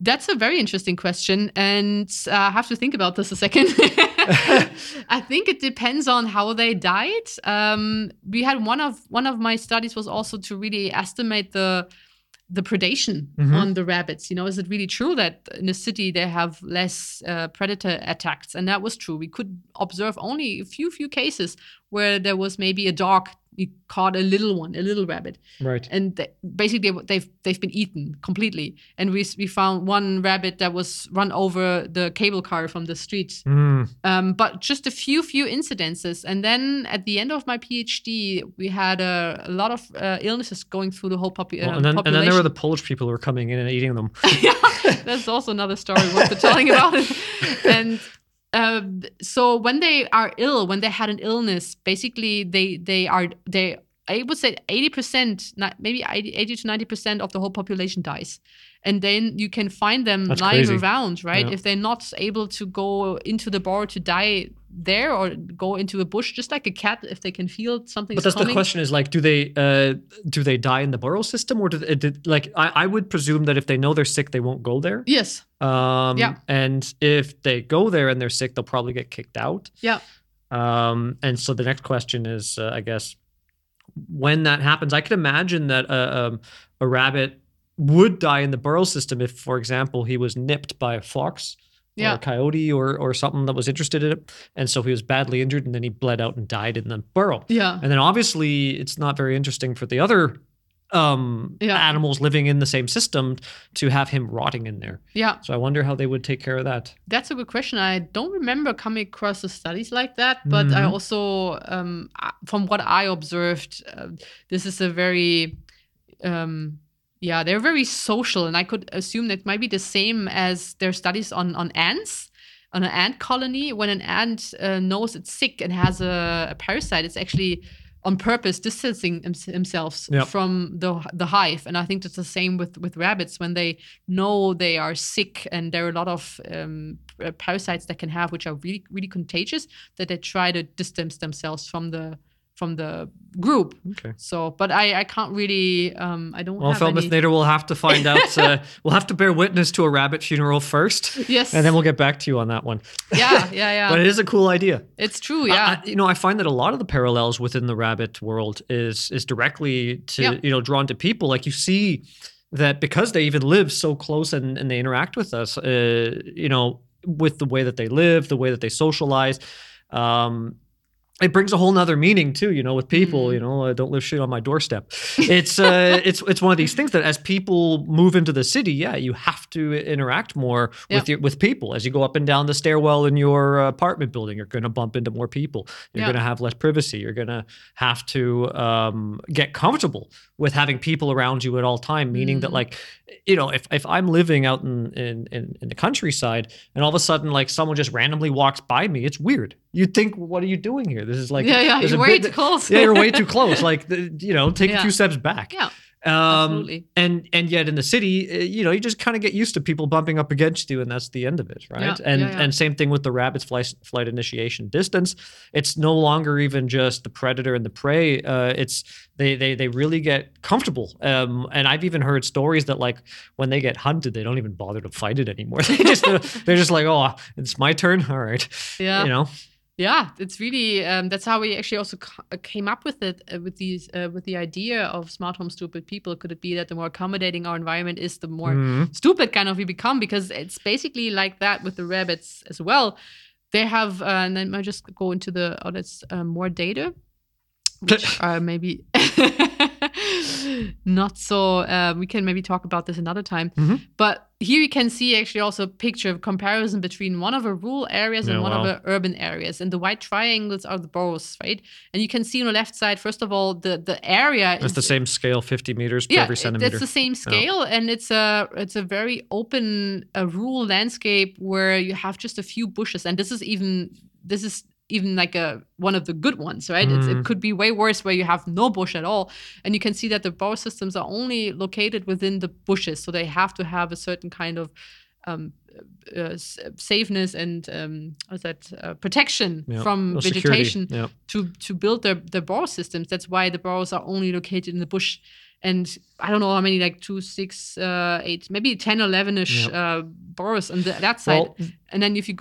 That's a very interesting question, and uh, I have to think about this a second. [LAUGHS] [LAUGHS] I think it depends on how they died. Um, we had one of one of my studies was also to really estimate the the predation Mhm. on the rabbits. You know, is it really true that in the city they have less uh, predator attacks? And that was true. We could observe only a few few cases where there was maybe a dog you caught a little one, a little rabbit right? and they, basically they've they've been eaten completely. And we we found one rabbit that was run over the cable car from the street. Mm. Um, but just a few few incidences, and then at the end of my PhD, we had a, a lot of uh, illnesses going through the whole popu- Well, uh, and then and then there were the Polish people who were coming in and eating them. [LAUGHS] yeah, that's also another story worth [LAUGHS] telling about it. [LAUGHS] And um, so when they are ill, when they had an illness, basically they they are they I would say eighty percent, maybe 80, 80 to ninety percent of the whole population dies, and then you can find them That's lying crazy. around, right? Yeah. If they're not able to go into the burrow to die there or go into a bush, just like a cat, if they can feel something. But that's coming. the question: is like, do they uh, do they die in the burrow system, or do they, did, like I, I would presume that if they know they're sick, they won't go there. Yes. Um, Yeah. And if they go there and they're sick, they'll probably get kicked out. Yeah. Um, and so the next question is, uh, I guess, when that happens, I could imagine that a, um, a rabbit would die in the burrow system if, for example, he was nipped by a fox or a coyote or or something that was interested in it, and so he was badly injured, and then he bled out and died in the burrow. Yeah. And then obviously, it's not very interesting for the other um, Yeah. animals living in the same system to have him rotting in there. Yeah. So I wonder how they would take care of that. That's a good question. I don't remember coming across the studies like that, but I Mhm. also, um, from what I observed, uh, this is a very, um, yeah, they're very social, and I could assume that might be the same as their studies on on ants. On an ant colony, when an ant uh, knows it's sick and has a, a parasite, it's actually on purpose distancing them- themselves Yep. from the the hive. And I think that's the same with with rabbits when they know they are sick and there are a lot of um, parasites that can have which are really really contagious that they try to distance themselves from the from the group. Okay. So, but I I can't really um I don't Well, have Felmouth any. Nader will have to find out. Uh, [LAUGHS] we'll have to bear witness to a rabbit funeral first, Yes. and then we'll get back to you on that one. yeah yeah [LAUGHS] yeah. But it is a cool idea. it's true. I- Yeah. I- you know, I find that a lot of the parallels within the rabbit world is is directly to Yeah. you know drawn to people. Like you see that because they even live so close and, and they interact with us, uh, you know, with the way that they live, the way that they socialize. Um, it brings a whole nother meaning too you know with people Mm. you know uh, don't live shit on my doorstep it's uh [LAUGHS] it's it's one of these things that as people move into the city yeah you have to interact more with Yeah. your with people as you go up and down the stairwell in your uh, apartment building you're going to bump into more people you're Yeah. going to have less privacy you're going to have to um, get comfortable with having people around you at all time meaning that Mm. like you know if, if i'm living out in, in in in the countryside and all of a sudden like someone just randomly walks by me it's weird you'd think what are you doing here this is like yeah, yeah, you're a way bit too close. yeah, you're way [LAUGHS] too close. Like, the, you know, take a few steps back. Yeah, Um, absolutely. and and yet in the city, uh, you know, you just kind of get used to people bumping up against you, and that's the end of it, right? Yeah, and yeah, yeah. and same thing with the rabbit's flight flight initiation distance. It's no longer even just the predator and the prey. Uh, it's they they they really get comfortable. Um, and I've even heard stories that like when they get hunted, they don't even bother to fight it anymore. [LAUGHS] they just they're just like, oh, it's my turn. All right, Yeah. you know. Yeah, it's really um, that's how we actually also uh, came up with it uh, with these uh, with the idea of smart home stupid people. Could it be that the more accommodating our environment is, the more Mhm. stupid kind of we become? Because it's basically like that with the rabbits as well. They have, uh, and then I just go into the oh, that's uh, more data, which are [LAUGHS] maybe [LAUGHS] not so. Uh, we can maybe talk about this another time. Mhm. But here you can see actually also a picture of comparison between one of the rural areas and Yeah, one wow. of the urban areas. And the white triangles are the burrows, right? And you can see on the left side, first of all, the the area It's is the same scale, 50 meters per yeah, every centimeter. It's the same scale, and it's a it's a very open, a rural landscape where you have just a few bushes, and this is even this is even like a one of the good ones, right? It's, Mm. it could be way worse where you have no bush at all, and you can see that the burrow systems are only located within the bushes, so they have to have a certain kind of um, uh, safeness and um, what's that uh, protection Yeah. from vegetation Yeah. to to build their their burrow systems. That's why the burrows are only located in the bush. And I don't know how many, like two, six, uh, eight, maybe 10, 11 ish uh, burrows on the, that side. Well, and then if you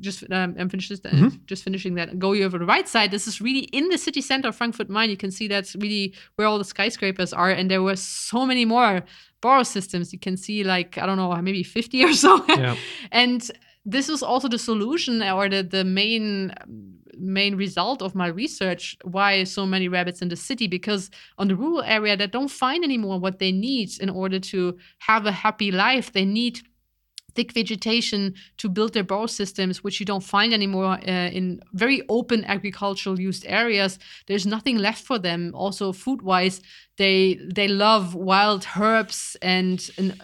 just um, I'm finished this, Mhm. just finishing that go over the right side. This is really in the city center of Frankfurt Main. You can see that's really where all the skyscrapers are, and there were so many more burrow systems. You can see like I don't know, maybe 50 or so. [LAUGHS] Yeah. and this was also the solution or the, the main main result of my research why so many rabbits in the city because on the rural area they don't find anymore what they need in order to have a happy life they need thick vegetation to build their burrow systems, which you don't find anymore uh, in very open agricultural used areas. There's nothing left for them. Also, food wise, they they love wild herbs, and in,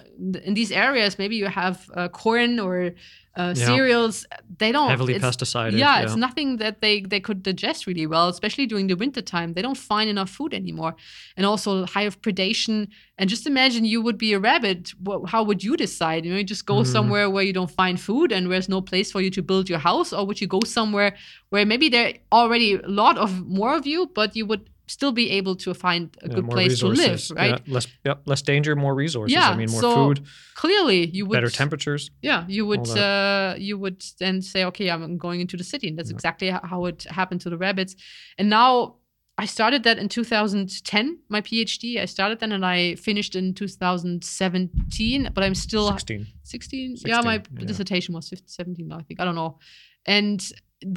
in these areas, maybe you have uh, corn or uh, Yeah. cereals. They don't Heavily pesticided, Yeah, yeah. it's nothing that they they could digest really well, especially during the winter time. They don't find enough food anymore, and also high of predation. And just imagine you would be a rabbit. Wha how would you decide? You know, you just go Mm-hmm. somewhere where you don't find food and there's no place for you to build your house, or would you go somewhere where maybe there are already a lot of more of you, but you would still be able to find a Yeah, good place to live, right? Yeah, less, yep, less danger, more resources. Yeah, I mean, more so food, Clearly, you would better temperatures. yeah, you would uh, you would then say, okay, I'm going into the city, and that's exactly how it happened to the rabbits. And now I started that in 2010, my PhD. I started then, and I finished in 2017. But I'm still 16. 16. Yeah, my yeah. dissertation was 15, 17, I think. I don't know. And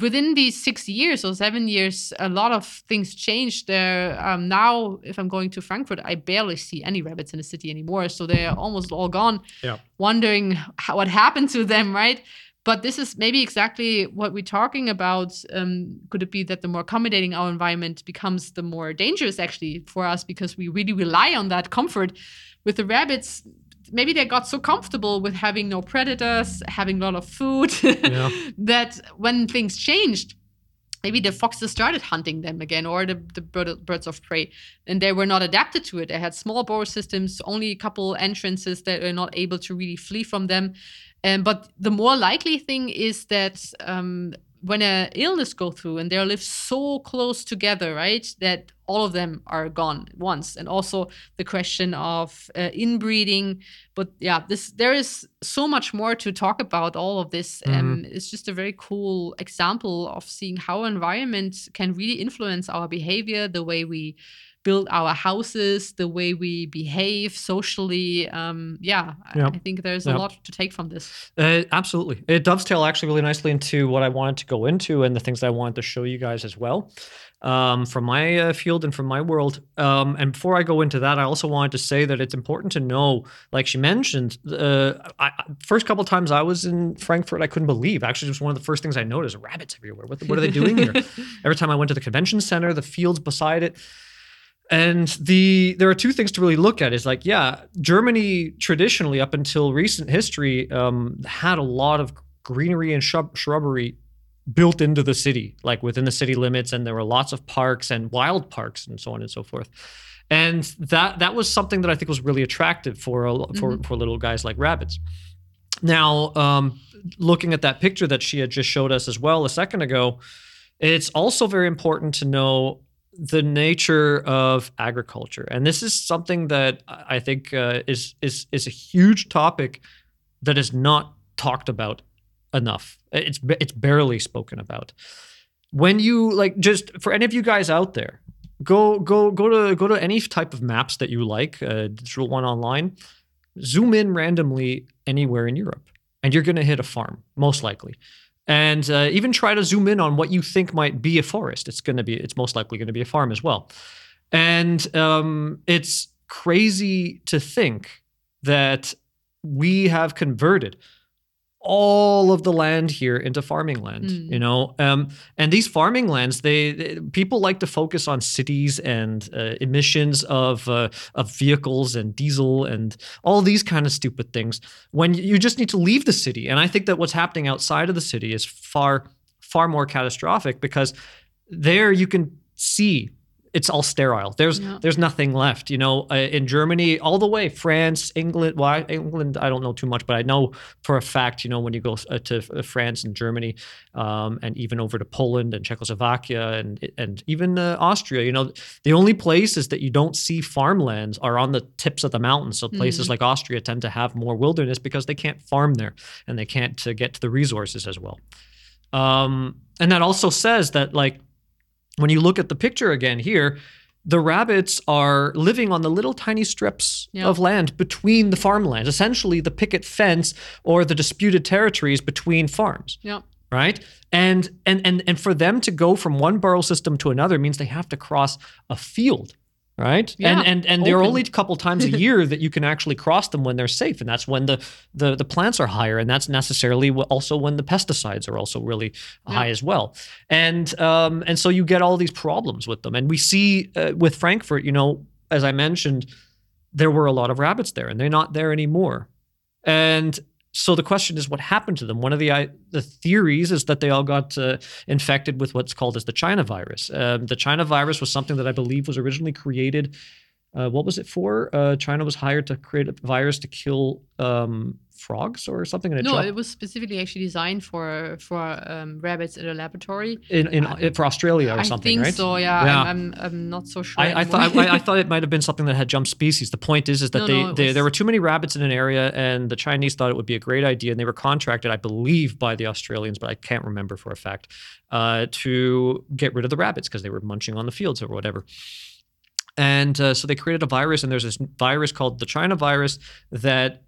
within these six years or seven years, a lot of things changed. There um, now, if I'm going to Frankfurt, I barely see any rabbits in the city anymore. So they're almost all gone. Yeah. Wondering how, what happened to them, right? But this is maybe exactly what we're talking about. Um, could it be that the more accommodating our environment becomes, the more dangerous actually for us because we really rely on that comfort. With the rabbits, maybe they got so comfortable with having no predators, having a lot of food, [LAUGHS] Yeah. that when things changed, maybe the foxes started hunting them again or the, the bird, birds of prey and they were not adapted to it they had small burrow systems only a couple entrances that were not able to really flee from them um, but the more likely thing is that um, when a illness go through and they live so close together right that all of them are gone at once. And also the question of uh, inbreeding. But yeah this there is so much more to talk about all of this. Um, it's just a very cool example of seeing how environment can really influence our behavior the way we build our houses, the way we behave socially. Um, yeah, I- Yeah. I think there's Yeah. a lot to take from this. Uh, absolutely. It dovetail actually really nicely into what I wanted to go into and the things that I wanted to show you guys as well um, from my uh, field and from my world. Um, and before I go into that, I also wanted to say that it's important to know, like she mentioned, uh, I, first couple times I was in Frankfurt, I couldn't believe. Actually, it was one of the first things I noticed: rabbits everywhere. What, what are they doing here? [LAUGHS] Every time I went to the convention center, the fields beside it. And the there are two things to really look at. Is like, yeah, Germany traditionally, up until recent history, um, had a lot of greenery and shrub- shrubbery built into the city, like within the city limits, and there were lots of parks and wild parks and so on and so forth. And that that was something that I think was really attractive for a, for for little guys like rabbits. Now, um, looking at that picture that she had just showed us as well a second ago, it's also very important to know the nature of agriculture, and this is something that I think uh, is is is a huge topic that is not talked about enough. It's it's barely spoken about. When you like, just for any of you guys out there, go go go to go to any type of maps that you like, uh, digital one online. Zoom in randomly anywhere in Europe, and you're going to hit a farm most likely. And uh, even try to zoom in on what you think might be a forest. It's going to be. It's most likely going to be a farm as well. And um, it's crazy to think that we have converted all of the land here into farming land Mm. you know um, and these farming lands they, they- people like to focus on cities and uh, emissions of uh, of vehicles and diesel and all these kind of stupid things when you just need to leave the city and i think that what's happening outside of the city is far far more catastrophic because there you can see it's all sterile. There's Yeah. there's nothing left. You know, uh, in Germany, all the way, France, England. Well, England, I don't know too much, but I know for a fact. You know, when you go uh, to uh, France and Germany, um, and even over to Poland and Czechoslovakia and and even uh, Austria, you know, the only places that you don't see farmlands are on the tips of the mountains. So places like Austria tend to have more wilderness because they can't farm there and they can't uh, get to the resources as well. Um, and that also says that like when you look at the picture again here, the rabbits are living on the little tiny strips of land between the farmlands, essentially the picket fence or the disputed territories between farms, Yeah. right? And and and and for them to go from one burrow system to another means they have to cross a field, right? Yeah, and and and there are only a couple times a [LAUGHS] year that you can actually cross them when they're safe, and that's when the the the plants are higher, and that's necessarily also when the pesticides are also really high as well. And um and so you get all these problems with them, and we see uh, with Frankfurt, you know, as I mentioned, there were a lot of rabbits there, and they're not there anymore. And so the question is, what happened to them? One of the I the theories is that they all got uh, infected with what's called as the China virus. Um, the China virus was something that I believe was originally created. Uh, what was it for? Uh, China was hired to create a virus to kill um, frogs or something. And it No, dropped- it was specifically actually designed for for um, rabbits in a laboratory. in, in, for Australia or I something, think right? so. Yeah, Yeah. I'm, I'm I'm not so sure. I, I thought I, I [LAUGHS] thought it might have been something that had jumped species. The point is, is that No, they, no, they was- there were too many rabbits in an area, and the Chinese thought it would be a great idea, and they were contracted, I believe, by the Australians, but I can't remember for a fact, uh, to get rid of the rabbits because they were munching on the fields or whatever. And uh, so they created a virus, and there's this virus called the China virus that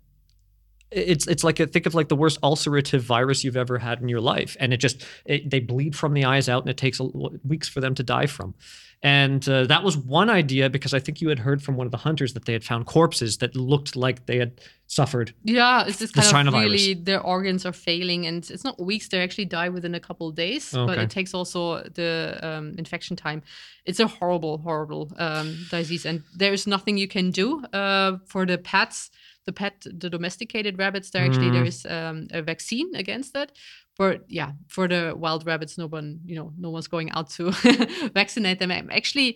it's it's like a, think of like the worst ulcerative virus you've ever had in your life, and it just it, they bleed from the eyes out, and it takes a, weeks for them to die from. And uh, that was one idea because I think you had heard from one of the hunters that they had found corpses that looked like they had suffered. Yeah, it's just kind of virus. really their organs are failing, and it's not weeks; they actually die within a couple of days. But it takes also the um, infection time. It's a horrible, horrible um, disease, and there's nothing you can do uh, for the pets. The pet, the domesticated rabbits, there actually Mm. there is um, a vaccine against that. But yeah, for the wild rabbits, no one, you know, no one's going out to [LAUGHS] vaccinate them. I'm Actually,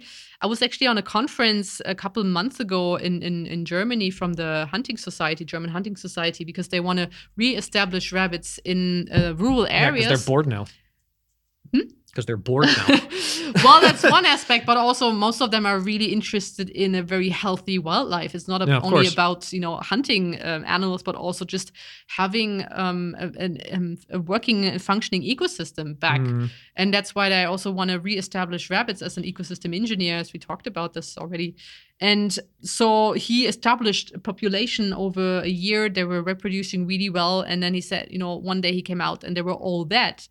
I was actually on a conference a couple months ago in, in, in Germany from the Hunting Society, German Hunting Society, because they want to re-establish rabbits in uh, rural Yeah, areas. they're bored now. Hmm? Because they're bored now. [LAUGHS] well, that's one aspect, but also most of them are really interested in a very healthy wildlife. It's not a- Yeah, only course. about you know hunting um, animals, but also just having um, a, an- um, a working, and functioning ecosystem back. Mm. And that's why I also want to reestablish rabbits as an ecosystem engineer, as we talked about this already. And so he established a population over a year. They were reproducing really well. And then he said, you know, one day he came out and they were all dead,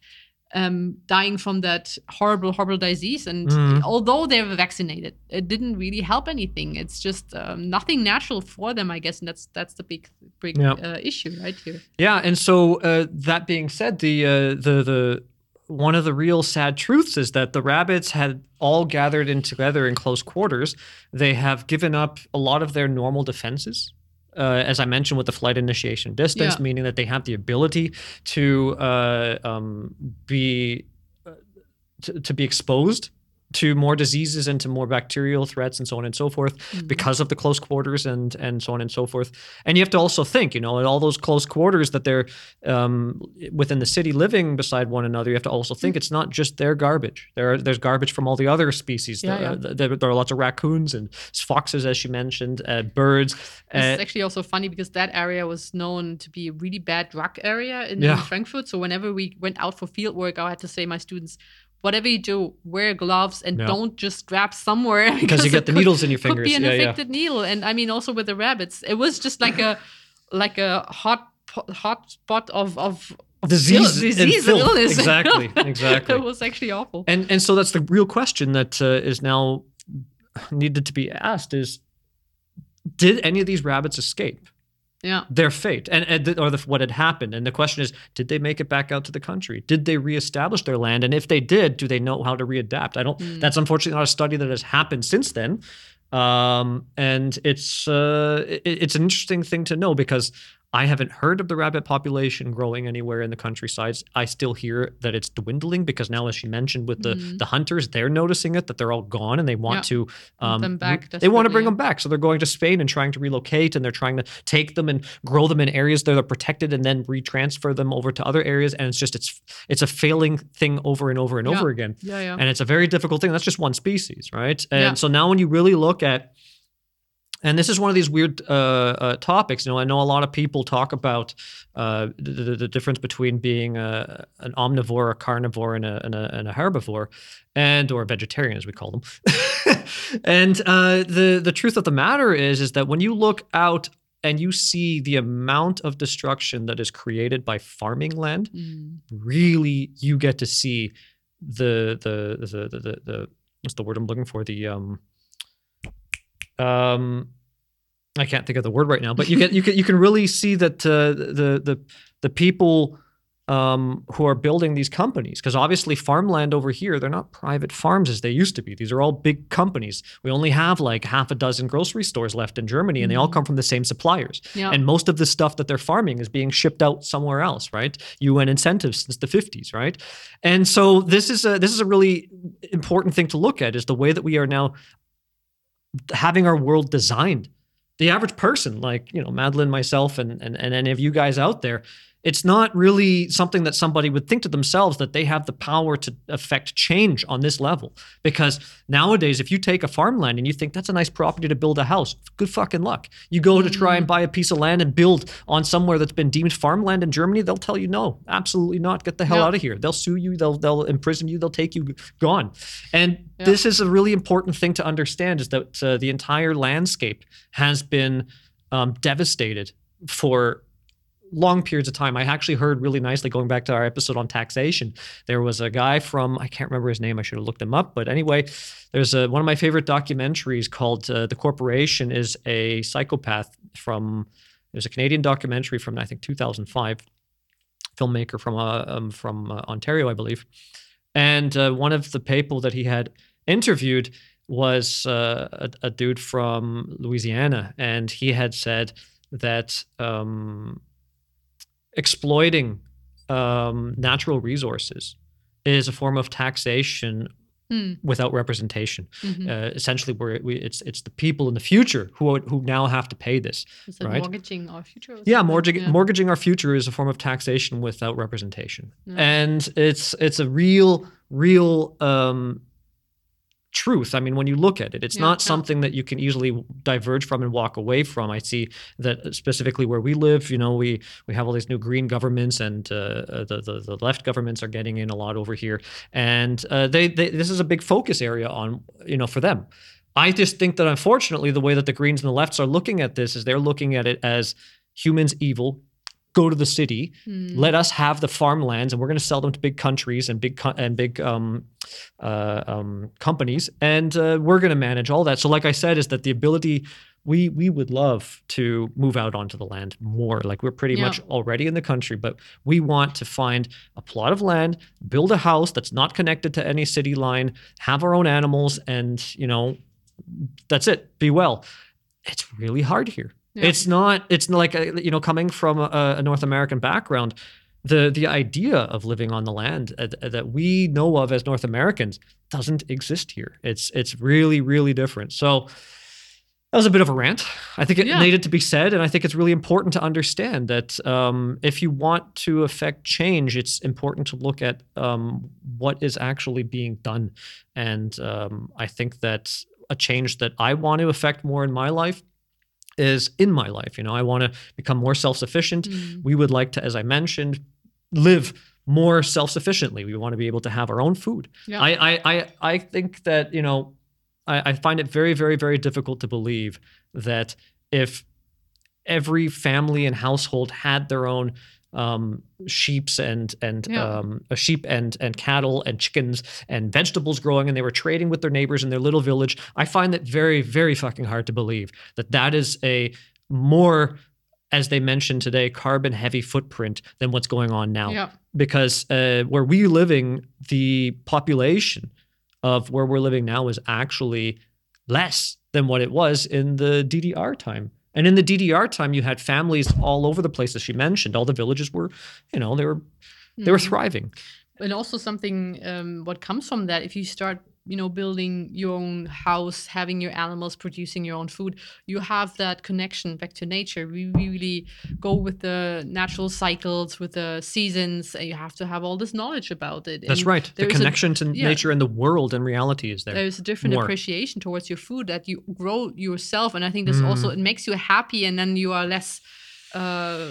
um, dying from that horrible, horrible disease. And Mhm. although they were vaccinated, it didn't really help anything. It's just um, nothing natural for them, I guess. And that's that's the big, big Yeah. uh, issue right here. Yeah, and so uh, that being said, the uh, the the one of the real sad truths is that the rabbits had all gathered in together in close quarters. They have given up a lot of their normal defenses. Uh, as I mentioned, with the flight initiation distance, Yeah. meaning that they have the ability to uh, um, be uh, to, to be exposed to more diseases and to more bacterial threats and so on and so forth because of the close quarters and and so on and so forth. And you have to also think, you know, in all those close quarters that they're um, within the city living beside one another. You have to also think it's not just their garbage. There are, there's garbage from all the other species. Yeah, there, yeah. There, there are lots of raccoons and foxes, as she mentioned, uh, birds. It's Uh, actually also funny because that area was known to be a really bad drug area in, Yeah. in Frankfurt. So whenever we went out for field work, I had to say my students, whatever you do, wear gloves and Yeah. don't just grab somewhere [LAUGHS] because you get the could- needles in your fingers. Could be an Yeah, yeah. infected needle, and I mean also with the rabbits, it was just like a [SIGHS] like a hot hot spot of of Disease ill- [LAUGHS] disease and filth. illness. Exactly, [LAUGHS] exactly. it was actually awful. And and so that's the real question that uh, is now needed to be asked: is did any of these rabbits escape? Yeah. their fate. And, and th- or the, what had happened. And the question is did they make it back out to the country? Did they reestablish their land? And if they did do they know how to readapt? I don't that's unfortunately not a study that has happened since then. Um, and it's uh, it, it's an interesting thing to know because I haven't heard of the rabbit population growing anywhere in the countrysides. I still hear that it's dwindling because now, as she mentioned, with the the hunters, they're noticing it that they're all gone and they want Yeah. to um, them back they want to bring them back. So they're going to Spain and trying to relocate and they're trying to take them and grow them in areas that are protected and then retransfer them over to other areas. And it's just it's it's a failing thing over and over and Yeah. over again. Yeah, yeah. And it's a very difficult thing. That's just one species, right? And Yeah. so now when you really look at and this is one of these weird uh, uh, topics. You know, I know a lot of people talk about uh, the, the, the difference between being a, an omnivore, a carnivore, and a, and, a, and a herbivore, and or vegetarian, as we call them. [LAUGHS] and uh, the the truth of the matter is, is that when you look out and you see the amount of destruction that is created by farming land, Mm. really you get to see the the the the, the, the what's the word I'm looking for the um um I can't think of the word right now, but you get you can you can really see that uh, the the the people um, who are building these companies because obviously farmland over here they're not private farms as they used to be. These are all big companies. We only have like half a dozen grocery stores left in Germany, and they all come from the same suppliers. Yeah. And most of the stuff that they're farming is being shipped out somewhere else, right? UN incentives since the 50s, right? And so this is a this is a really important thing to look at is the way that we are now having our world designed. The average person, like you know, Madeline, myself, and and, and any of you guys out there, it's not really something that somebody would think to themselves that they have the power to affect change on this level. Because nowadays, if you take a farmland and you think that's a nice property to build a house, good fucking luck. You go to try and buy a piece of land and build on somewhere that's been deemed farmland in Germany, they'll tell you no, absolutely not. Get the hell Yeah. out of here. They'll sue you. They'll they'll imprison you. They'll take you gone. And Yeah. this is a really important thing to understand: is that uh, the entire landscape has been um, devastated for long periods of time. I actually heard really nicely going back to our episode on taxation. There was a guy from I can't remember his name. I should have looked him up. But anyway, there's a, one of my favorite documentaries called uh, "The Corporation is a Psychopath." From there's a Canadian documentary from I think 2005, filmmaker from uh, um, from uh, Ontario, I believe. And uh, one of the people that he had interviewed was uh, a, a dude from Louisiana, and he had said that um, exploiting um, natural resources is a form of taxation Hmm. without representation. Mhm. Uh, essentially, we're, we, it's it's the people in the future who who now have to pay this. Right. mortgaging our future? Yeah, mortgaging, Yeah. mortgaging our future is a form of taxation without representation, and it's it's a real real um, truth. I mean, when you look at it, it's Yeah, not something that you can easily diverge from and walk away from. I see that specifically where we live, you know, we we have all these new green governments, and uh, uh, the, the the left governments are getting in a lot over here, and uh, they, they this is a big focus area on you know for them. I just think that unfortunately, the way that the Greens and the lefts are looking at this is they're looking at it as humans evil. Go to the city, Hmm. let us have the farmlands, and we're going to sell them to big countries and big co- and big um, uh, um, companies, and uh, we're going to manage all that. So, like I said, is that the ability we we would love to move out onto the land more. Like we're pretty Yeah. much already in the country, but we want to find a plot of land, build a house that's not connected to any city line, have our own animals, and you know, that's it. Be well. It's really hard here. Yeah. It's not. It's like a, you know, coming from a, a North American background, the the idea of living on the land uh, that we know of as North Americans doesn't exist here. It's it's really really different. So that was a bit of a rant. I think it Yeah. needed to be said, and I think it's really important to understand that um, if you want to affect change, it's important to look at um, what is actually being done. And um, I think that a change that I want to affect more in my life is in my life. You know, I want to become more self-sufficient. Mm. We would like to, as I mentioned, live more self-sufficiently. We want to be able to have our own food. Yeah. I, I, I, I think that you know, I, I find it very, very, very difficult to believe that if every family and household had their own um, sheeps and and Yeah. um, a sheep and and cattle and chickens and vegetables growing, and they were trading with their neighbors in their little village. I find that very, very fucking hard to believe that that is a more, as they mentioned today, carbon heavy footprint than what's going on now Yeah. because uh, where we're living, the population of where we're living now is actually less than what it was in the DDR time. And in the DDR time, you had families all over the place, as she mentioned. All the villages were, you know, they were they were Mhm. thriving. and also something um, what comes from that if you start you know building your own house having your animals producing your own food you have that connection back to nature we really go with the natural cycles with the seasons and you have to have all this knowledge about it That's And right. The is a- connection to yeah. nature and the world and reality is there. there's a different More. appreciation towards your food that you grow yourself and i think this also Mm. it makes you happy and then you are less uh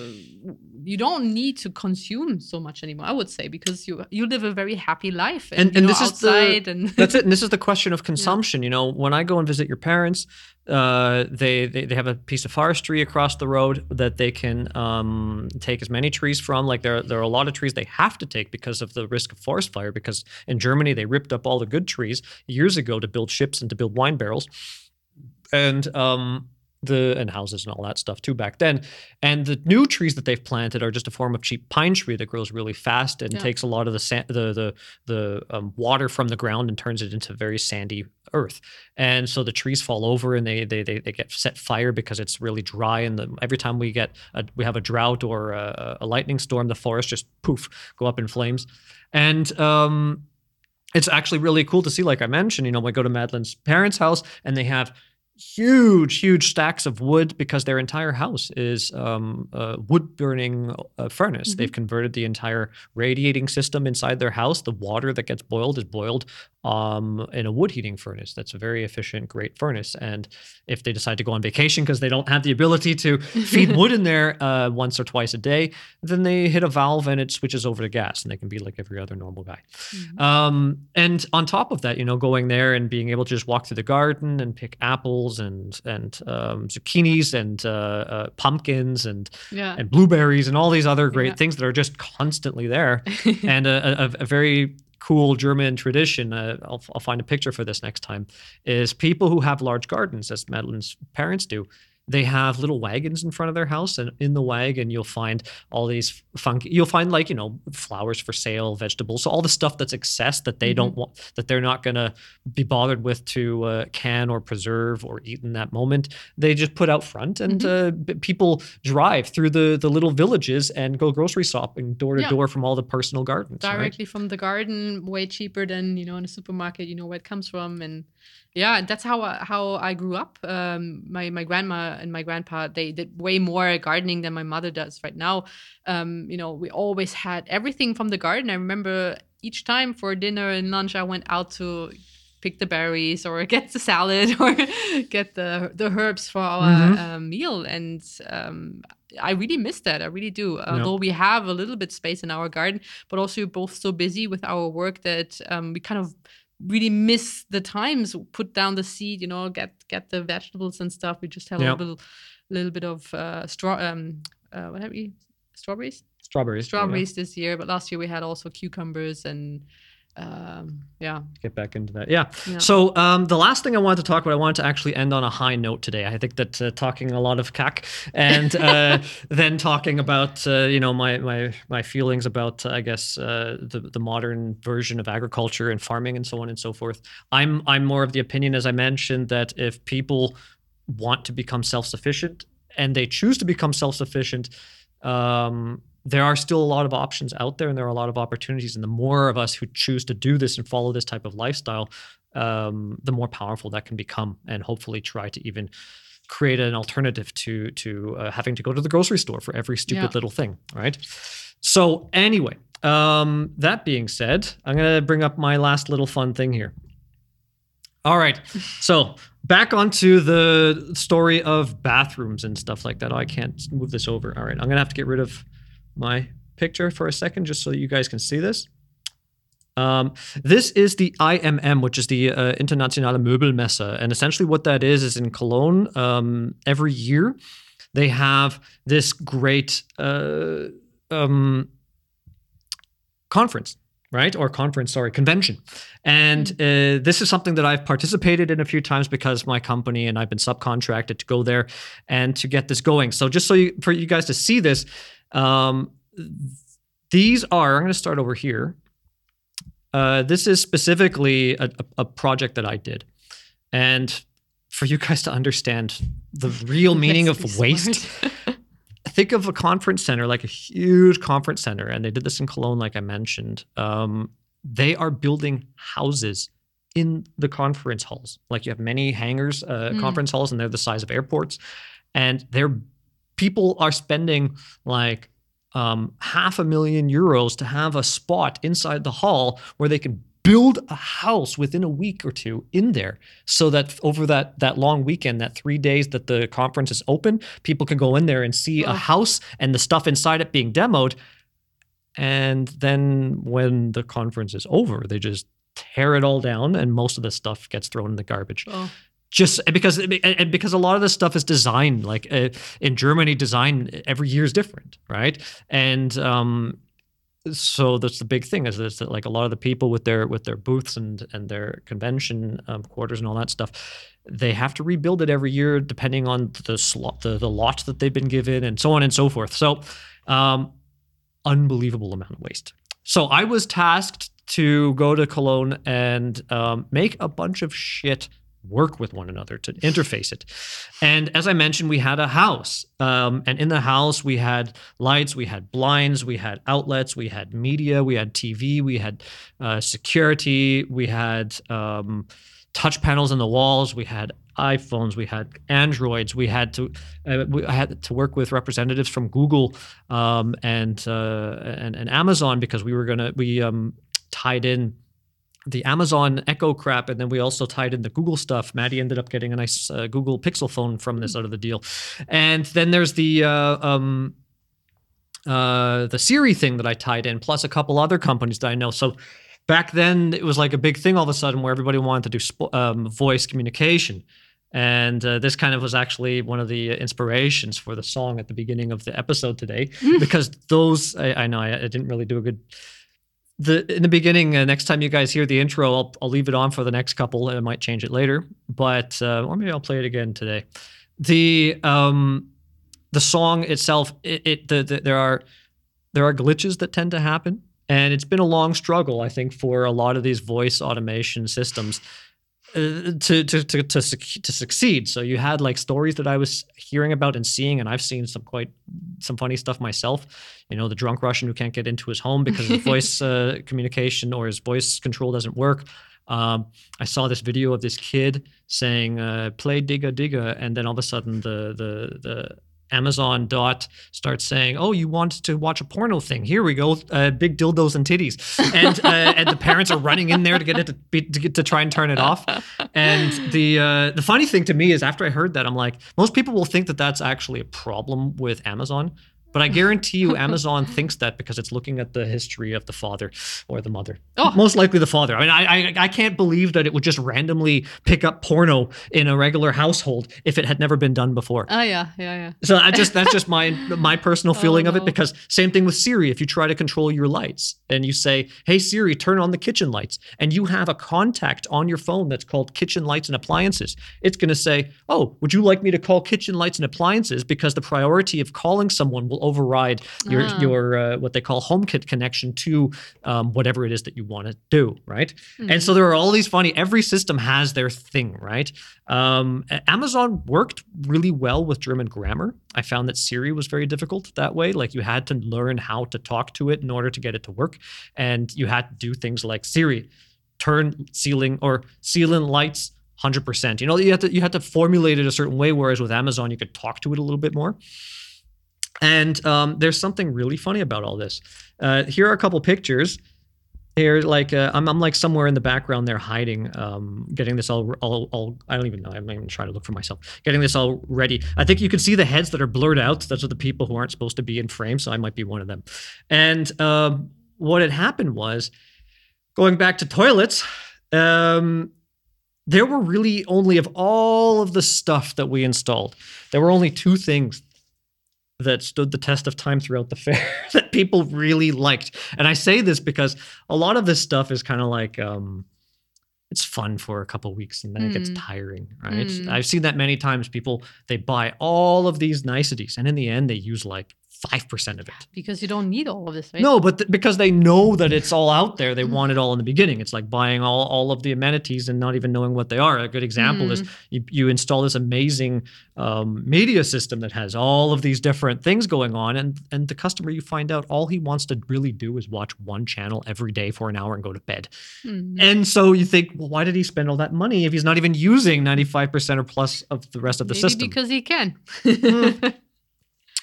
you don't need to consume so much anymore i would say because you you live a very happy life and, And- and know, this is the- outside and [LAUGHS] That's it. And this is the question of consumption. You know, when I go and visit your parents, uh, they, they they have a piece of forestry across the road that they can um, take as many trees from. Like there, there are a lot of trees they have to take because of the risk of forest fire. Because in Germany, they ripped up all the good trees years ago to build ships and to build wine barrels, and um, the and houses and all that stuff too back then. And the new trees that they've planted are just a form of cheap pine tree that grows really fast and Yeah. takes a lot of the sand, the the the um, water from the ground and turns it into very sandy earth. And so the trees fall over and they they they, they get set fire because it's really dry. And the, every time we get a, we have a drought or a, a lightning storm, the forest just poof go up in flames. And um, it's actually really cool to see. Like I mentioned, you know, I go to Madeline's parents' house and they have huge, huge stacks of wood because their entire house is um, a wood burning uh, furnace. They've converted the entire radiating system inside their house. The water that gets boiled is boiled um, in a wood heating furnace. That's a very efficient, great furnace. And if they decide to go on vacation because they don't have the ability to feed [LAUGHS] wood in there uh, once or twice a day, then they hit a valve and it switches over to gas and they can be like every other normal guy. Um, and on top of that, you know, going there and being able to just walk through the garden and pick apples and and um, zucchinis and uh, uh, pumpkins and yeah and blueberries and all these other great Yeah. things that are just constantly there, [LAUGHS] and a, a, a very cool German tradition. Uh, I'll, I'll find a picture for this next time. Is people who have large gardens, as Madeline's parents do. They have little wagons in front of their house, and in the wagon you'll find all these funky. You'll find like you know flowers for sale, vegetables, so all the stuff that's excess that they don't want, that they're not gonna be bothered with to uh, can or preserve or eat in that moment. They just put out front, and uh, b- people drive through the the little villages and go grocery shopping door to door from all the personal gardens. right? directly from the garden, way cheaper than you know in a supermarket. You know where it comes from, and yeah, and that's how I, how I grew up. Um, my my grandma and my grandpa they did way more gardening than my mother does right now. Um, you know, we always had everything from the garden. I remember each time for dinner and lunch, I went out to pick the berries or [LAUGHS] get the salad [LAUGHS] or get the the herbs for our Mhm. uh, meal and um, I really miss that. I really do. Although we have a little bit space in our garden, but also we're both so busy with our work that um, we kind of really miss the times. Put down the seed, you know, get get the vegetables and stuff. We just have Yeah. a little little bit of uh, straw. Um, uh, what have we? Strawberries. Strawberries. yeah, yeah. Strawberries this year, but last year we had also cucumbers and um, yeah. Get back into that. Yeah. Yeah. So um, the last thing I wanted to talk about, I wanted to actually end on a high note today. I think that uh, talking a lot of cack and uh, [LAUGHS] then talking about uh, you know my my my feelings about uh, I guess uh, the the modern version of agriculture and farming and so on and so forth. I'm I'm more of the opinion, as I mentioned, that if people want to become self sufficient and they choose to become self sufficient. Um, there are still a lot of options out there and there are a lot of opportunities. And the more of us who choose to do this and follow this type of lifestyle um, the more powerful that can become and hopefully try to even create an alternative to to uh, having to go to the grocery store for every stupid Yeah. little thing right? So anyway um, that being said i'm going to bring up my last little fun thing here. All right [LAUGHS] so back onto the story of bathrooms and stuff like that. Oh, i can't move this over. All right i'm going to have to get rid of my picture for a second just so you guys can see this um, this is the IMM, which is the uh, Internationale Möbelmesse. And essentially, what that is, is in Cologne, um, every year they have this great uh, um, conference, right? Or conference, sorry, convention. And uh, this is something that I've participated in a few times because my company and I've been subcontracted to go there and to get this going. So, just so you, for you guys to see this, um, these are, I'm going to start over here. Uh, this is specifically a, a, project that I did. And for you guys to understand the real [LAUGHS] meaning of waste, [LAUGHS] think of a conference center, like a huge conference center. And they did this in Cologne, like I mentioned. Um, they are building houses in the conference halls. Like you have many hangars, uh, Mm. conference halls, and they're the size of airports. And they're people are spending like um, half a million euros to have a spot inside the hall where they can build a house within a week or two in there so that over that that long weekend that 3 days that the conference is open people can go in there and see a house and the stuff inside it being demoed. And then when the conference is over they just tear it all down and most of the stuff gets thrown in the garbage. Oh, just because and because a lot of this stuff is designed like uh, in Germany design every year is different right? And um so that's the big thing is that like a lot of the people with their with their booths and and their convention um, quarters and all that stuff they have to rebuild it every year depending on the slot the, the lot that they've been given and so on and so forth. So um unbelievable amount of waste. So i was tasked to go to cologne and um, make a bunch of shit work with one another to interface it. And as I mentioned, we had a house. Um, and in the house, we had lights, we had blinds, we had outlets, we had media, we had TV, we had uh, security, we had um, touch panels on the walls, we had iPhones, we had Androids, we had to uh, we had to work with representatives from Google um, and, uh, and and Amazon because we were gonna we um, tied in the Amazon Echo crap, and then we also tied in the Google stuff. Maddie ended up getting a nice uh, Google Pixel phone from this out of the deal, and then there's the uh, um, uh, the Siri thing that I tied in, plus a couple other companies that I know. So back then, it was like a big thing all of a sudden where everybody wanted to do sp- um, voice communication. And uh, this kind of was actually one of the inspirations for the song at the beginning of the episode today, because those I, I know I, I didn't really do a good the in the beginning uh, next time you guys hear the intro I'll, I'll leave it on for the next couple and i might change it later but uh, or maybe i'll play it again today. The um the song itself it, it the, the there are there are glitches that tend to happen and it's been a long struggle i think for a lot of these voice automation systems to to to to, to succeed. So you had like stories that i was hearing about and seeing and i've seen some quite some funny stuff myself. You know the drunk russian who can't get into his home because his [LAUGHS] voice uh, communication or his voice control doesn't work. Um, I saw this video of this kid saying uh, "play Digga Digga," and then all of a sudden the the the Amazon dot starts saying, "Oh, you want to watch a porno thing? Here we go, uh, big dildos and titties," and uh, [LAUGHS] and the parents are running in there to get it to, be, to get to try and turn it off. And the uh, the funny thing to me is, after I heard that, I'm like, most people will think that that's actually a problem with Amazon. But I [LAUGHS] guarantee you, Amazon thinks that because it's looking at the history of the father or the mother. Oh. Most likely the father. I mean, I, I I can't believe that it would just randomly pick up porno in a regular household if it had never been done before. Oh yeah, yeah, yeah. So I just that's just [LAUGHS] my my personal Oh, feeling of it because same thing with Siri. If you try to control your lights and you say, "Hey Siri, turn on the kitchen lights," and you have a contact on your phone that's called kitchen lights and appliances, it's going to say, "Oh, would you like me to call kitchen lights and appliances?" Because the priority of calling someone will override your Ah. your uh, what they call HomeKit connection to um, whatever it is that you want to do, right? And so there are all these funny. Every system has their thing, right? Um, Amazon worked really well with German grammar. I found that Siri was very difficult that way. Like you had to learn how to talk to it in order to get it to work, and you had to do things like Siri, turn ceiling or ceiling lights. Hundred percent. You know, you had to you had to formulate it a certain way. Whereas with Amazon, you could talk to it a little bit more. And um, there's something really funny about all this. Uh, here are a couple pictures. Here, like uh, I'm, I'm like somewhere in the background there, hiding, um, getting this all, all, all. I don't even know. I'm even trying to look for myself. Getting this all ready. I think you can see the heads that are blurred out. Those are the people who aren't supposed to be in frame. So I might be one of them. And um, what had happened was, going back to toilets, um, there were really only of all of the stuff that we installed, there were only two things that stood the test of time throughout the [LAUGHS] fair that people really liked. And I say this because a lot of this stuff is kind of like um it's fun for a couple weeks and then it gets Mm. tiring, right? Mm. I've seen that many times people they buy all of these niceties and in the end they use like 5% of it. Because you don't need all of this, right? No, but th- because they know that it's all out there, they want it all in the beginning. It's like buying all, all of the amenities and not even knowing what they are. A good example is you, you install this amazing um, media system that has all of these different things going on, and and the customer you find out all he wants to really do is watch one channel every day for an hour and go to bed. Mm. And so you think, well, why did he spend all that money if he's not even using ninety five percent or plus of the rest of the Maybe system? because he can. [LAUGHS]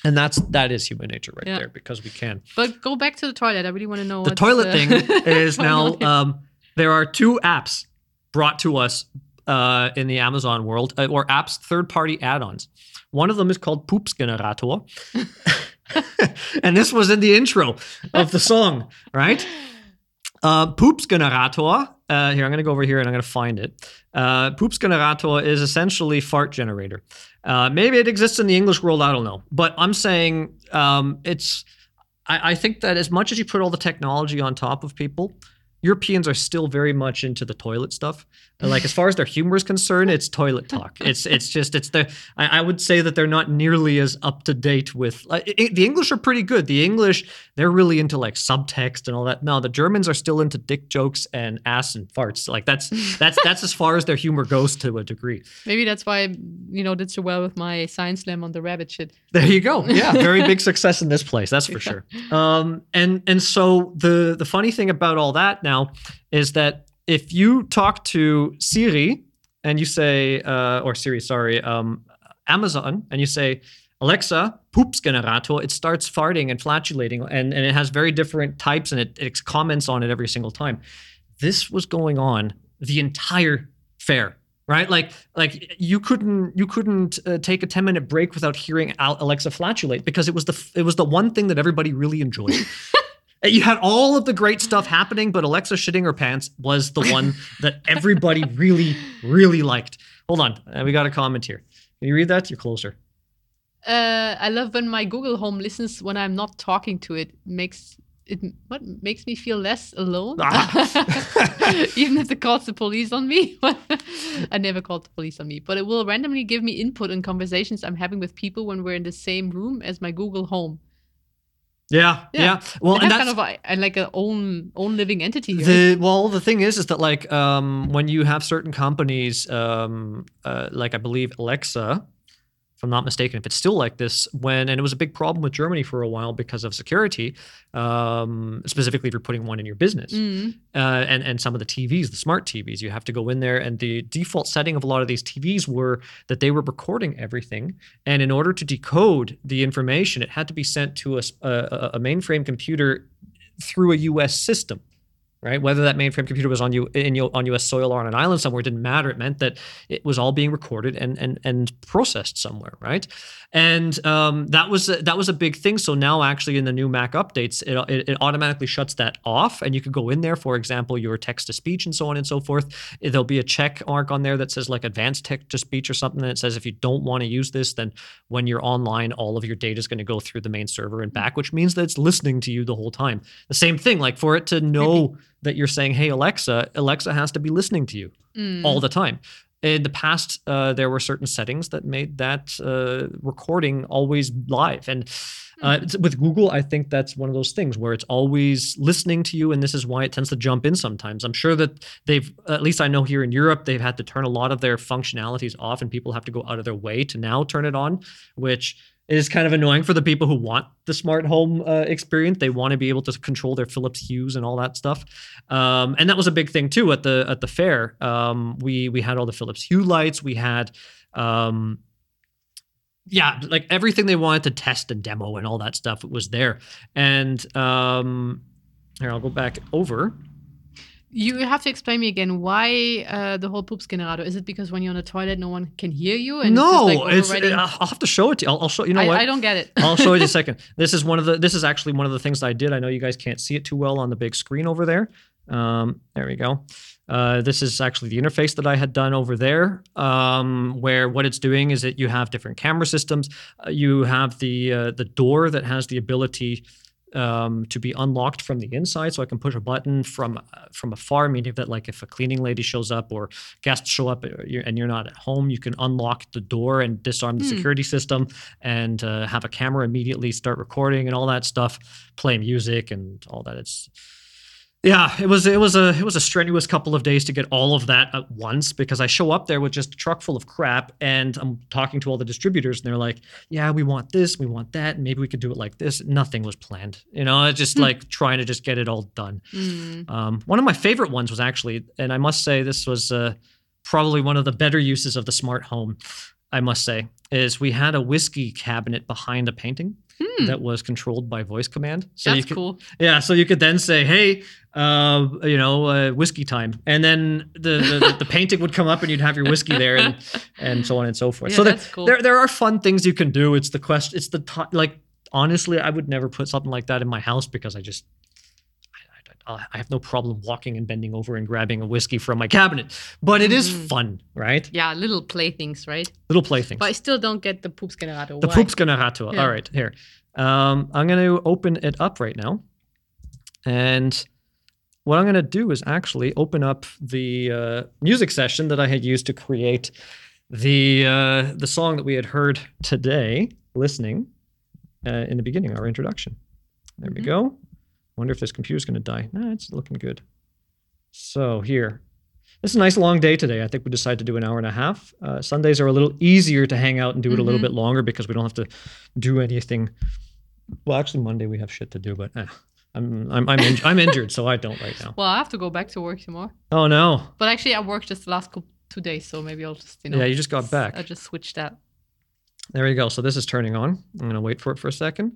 and that's that is human nature right Yeah. there because we can. but go back to the toilet. I really want to know. the toilet uh, thing [LAUGHS] is now um, there are two apps brought to us uh, in the Amazon world, uh, or apps third party add ons. One of them is called Poops Generator. [LAUGHS] and this was in the intro of the song, right? [LAUGHS] Uh, Poops Generator. Uh, here, I'm going to go over here and I'm going to find it. Uh, Poops Generator is essentially fart generator. Uh, maybe it exists in the English world. I don't know, but I'm saying um, it's. I, I think that as much as you put all the technology on top of people, Europeans are still very much into the toilet stuff. And, Like as far as their humor is concerned, it's toilet talk. [LAUGHS] It's it's just it's the I, I would say that they're not nearly as up to date with like, i- the English are pretty good. The English they're really into like subtext and all that. No, the Germans are still into dick jokes and ass and farts. Like that's [LAUGHS] that's that's as far as their humor goes to a degree. Maybe that's why I, you know, did so well with my science slam on the rabbit shit. There you go. Yeah, [LAUGHS] very big success in this place, that's for sure. Um, and and so the the funny thing about all that now is that if you talk to Siri and you say, uh, or Siri, sorry, um, Amazon, and you say, Alexa, poops generator, it starts farting and flatulating, and, and it has very different types, and it, it comments on it every single time. This was going on the entire fair right like like you couldn't you couldn't uh, take a 10 minute break without hearing alexa flatulate because it was the it was the one thing that everybody really enjoyed [LAUGHS] you had all of the great stuff happening but alexa shitting her pants was the [LAUGHS] one that everybody really really liked hold on uh, we got a comment here can you read that you're closer Uh, I love when my Google Home listens when I'm not talking to it. Makes it what makes me feel less alone. Ah. [LAUGHS] Even if it calls the police on me. [LAUGHS] I never called the police on me, but it will randomly give me input in conversations I'm having with people when we're in the same room as my Google Home. Yeah, yeah. Yeah. Well, and that's kind of a, a- like a own own living entity. Right? the well. The thing is, is that like um, when you have certain companies, um, uh, like I believe Alexa, if I'm not mistaken, if it's still like this, when and it was a big problem with Germany for a while because of security, um, specifically if you're putting one in your business. Mm. uh, and and some of the TVs, the smart TVs, you have to go in there, and the default setting of a lot of these TVs were that they were recording everything, and in order to decode the information, it had to be sent to a a mainframe computer through a U.S. system. Right, whether that mainframe computer was on you in on U.S. soil or on an island somewhere didn't matter. It meant that it was all being recorded and and and processed somewhere, right? And um, that was a, that was a big thing. So now, actually, in the new Mac updates, it, it, it automatically shuts that off, and you could go in there, for example, your text to speech and so on and so forth. There'll be a check mark on there that says like advanced text to speech or something, and it says if you don't want to use this, then when you're online, all of your data is going to go through the main server and back, which means that it's listening to you the whole time. The same thing, like for it to know that you're saying, "Hey Alexa," Alexa has to be listening to you Mm. all the time. In the past, uh, there were certain settings that made that uh, recording always live. And uh, it's- with Google, I think that's one of those things where it's always listening to you, and this is why it tends to jump in sometimes. I'm sure that they've, at least I know here in Europe, they've had to turn a lot of their functionalities off, and people have to go out of their way to now turn it on, which is kind of annoying for the people who want the smart home uh, experience. They want to be able to control their Philips Hues and all that stuff. Um, and that was a big thing too at the at the fair. Um, we we had all the Philips Hue lights. We had um, yeah, like everything they wanted to test and demo and all that stuff was there. And um, here I'll go back over. You have to explain me again why uh, the whole poops generator. Is it because when you're on the toilet, no one can hear you? And no, it's, like, it's I'll have to show it to you. I'll, I'll show you know I, what I don't get it. I'll show you in a [LAUGHS] second. This is one of the. This is actually one of the things that I did. I know you guys can't see it too well on the big screen over there. Um, there we go. Uh, this is actually the interface that I had done over there, um, where what it's doing is that you have different camera systems. Uh, you have the uh, the door that has the ability um, to be unlocked from the inside, so I can push a button from uh, from afar, meaning that like if a cleaning lady shows up or guests show up uh, and you're not at home, you can unlock the door and disarm the Hmm. security system and uh, have a camera immediately start recording and all that stuff, play music and all that. It's yeah, it was it was a it was a strenuous couple of days to get all of that at once because I show up there with just a truck full of crap and I'm talking to all the distributors and they're like, "Yeah, we want this, we want that, and maybe we could do it like this." Nothing was planned. You know, it's just like trying to just get it all done. Mm. Um, one of my favorite ones was actually, and I must say this was uh, probably one of the better uses of the smart home. I must say, is we had a whiskey cabinet behind a painting Hmm. that was controlled by voice command. So That's you could, cool. yeah, so you could then say, "Hey, uh, you know, uh, whiskey time," and then the, the the painting would come up, and you'd have your whiskey there, and [LAUGHS] and so on and so forth. Yeah, so there, that's cool. there there are fun things you can do. It's the question. It's the ti like honestly, I would never put something like that in my house because I just. I- I, have no problem walking and bending over and grabbing a whiskey from my cabinet, but it is Mhm. fun, right? Yeah, little playthings, right? Little playthings. But I still don't get the poops generator. The Why? poop's to. Yeah. All right, here. Um, I'm gonna open it up right now, and what I'm gonna do is actually open up the uh, music session that I had used to create the uh, the song that we had heard today, listening uh, in the beginning, our introduction. There we Mhm. go. Wonder if this computer's gonna die. Nah, it's looking good. So here. It's a nice long day today. I think we decided to do an hour and a half. Uh, Sundays are a little easier to hang out and do it a little Mhm. bit longer because we don't have to do anything. Well, actually, Monday we have shit to do, but eh, I'm I'm I'm, in, I'm injured, so I don't right now. [LAUGHS] Well, I have to go back to work tomorrow. Oh no! But actually, I worked just the last couple, two days, so maybe I'll just you know. Yeah, you just got back. I'll just switched that. There you go. So this is turning on. I'm gonna wait for it for a second.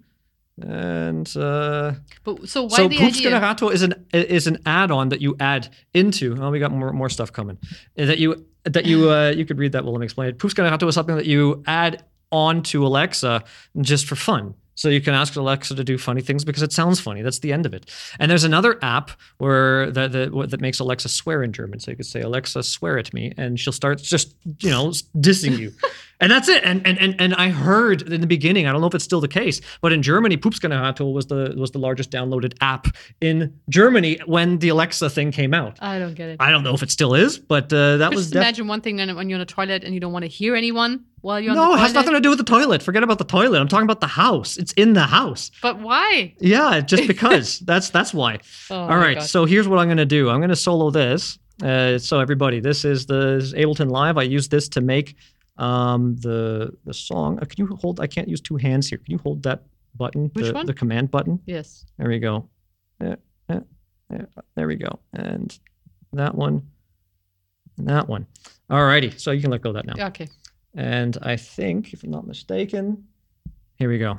And uh, But so why so the Poops idea? Generator is an is an add-on that you add into. Oh, we got more more stuff coming. Uh, That you that you uh, you could read that while I'm explaining. Poops Generator is something that you add onto Alexa just for fun. So you can ask Alexa to do funny things because it sounds funny. That's the end of it. And there's another app where that that, that makes Alexa swear in German. So you could say Alexa swear at me, and she'll start just you know dissing you, [LAUGHS] and that's it. And and and and I heard in the beginning, I don't know if it's still the case, but in Germany, Pupsgeneration was the was the largest downloaded app in Germany when the Alexa thing came out. I don't get it. I don't know if it still is, but uh, that was Just def- imagine one thing then when you're in a toilet and you don't want to hear anyone while you're no, on it has nothing to do with the toilet. Forget about the toilet. I'm talking about the house. It's in the house. But why? Yeah, just [LAUGHS] because. that's that's why. Oh All. God. So here's what I'm going to do. I'm going to solo this. Uh, so everybody, this is the this is Ableton Live. I use this to make um, the the song. Uh, can you hold? I can't use two hands here. Can you hold that button? Which the, one? The command button. Yes. There we go. Yeah, yeah, yeah, there we go. And that one. And that one. All righty. So you can let go of that now. Okay. And I think, if I'm not mistaken, here we go.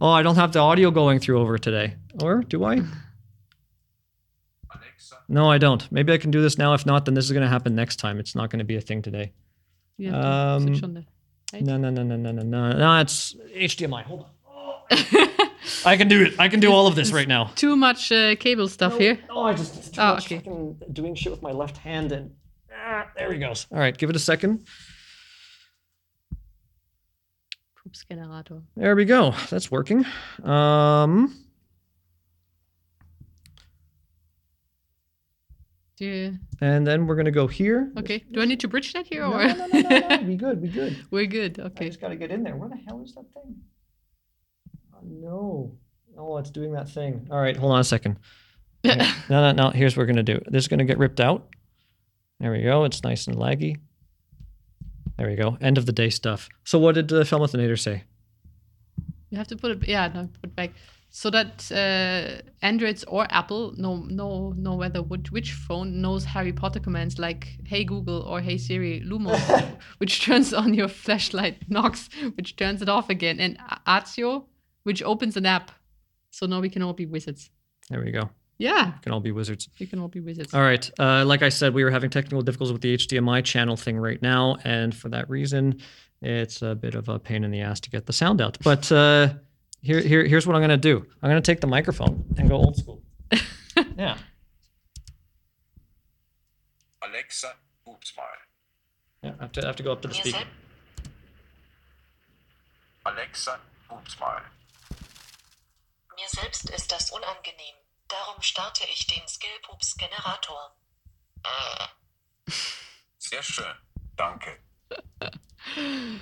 Oh, I don't have the audio going through over today. Or do I? No, I don't. Maybe I can do this now. If not, then this is going to happen next time. It's not going to be a thing today. You have to switch Um, the. Right? No, no, no, no, no, no, no. No, it's HDMI. Hold on. [LAUGHS] I can do it. I can do all of this right now. Too much uh, cable stuff here. Oh, I just it's too Oh, much okay. doing shit with my left hand and ah, there he goes. All right, give it a second. There we go. That's working. Um, you, and then we're gonna go here. okay. Do I need to bridge that here No, or? no, no, no, no, no. [LAUGHS] We good. We good. We're good. Okay. I just gotta get in there. Where the hell is that thing? Oh, no. Oh, it's doing that thing. All right, hold on a second. [LAUGHS] No, no, no. Here's what we're gonna do. This is gonna get ripped out. There we go. It's nice and laggy. There we go. End of the day stuff. So, what did the film Filmathinator say? You have to put it. Yeah, no, put back. So that uh, Androids or Apple know know know whether which, which phone knows Harry Potter commands like Hey Google or Hey Siri Lumos, [LAUGHS] which turns on your flashlight, Nox, which turns it off again, and Accio, which opens an app. So now we can all be wizards. There we go. Yeah, Can all be wizards. we can all be wizards. All right. Uh, like I said, we were having technical difficulties with the HDMI channel thing right now, and for that reason, it's a bit of a pain in the ass to get the sound out. But uh, here, here, here's what I'm going to do. I'm going to take the microphone and go old school. [LAUGHS] yeah. Alexa, oops, my. Yeah. I have to, I have to go up to the Mir, speaker. sel Alexa, oops, mal. mir selbst ist das unangenehm. Darum starte ich den Skill-Pups-Generator. [LAUGHS] Sehr schön. Danke.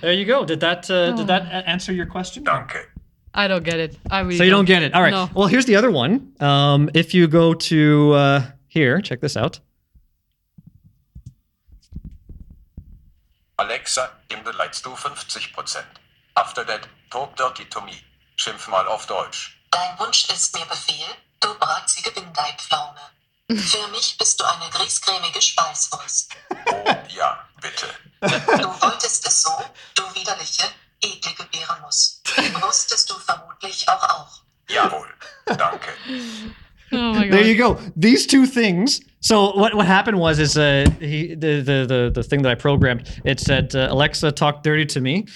There you go. Did that uh, did that a- answer your question? Danke. I don't get it. I really So you don't get it. All right. No. Well, here's the other one. Um, if you go to uh, here, check this out. Alexa, im beleidigst du 50%. After that, talk dirty to me. Schimpf mal auf Deutsch. Dein Wunsch ist mir Befehl, du bratzige Bindeipflaume. Für mich bist du eine griescremige Speiswurst. Oh, ja, bitte. Du wolltest es so, du widerliche, eklige Bärennuss. Wusstest du vermutlich auch auch. Jawohl. Danke. Oh my god. There you go. These two things. So what what happened was is uh he the the the, the thing that I programmed it said uh, Alexa talk dirty to me,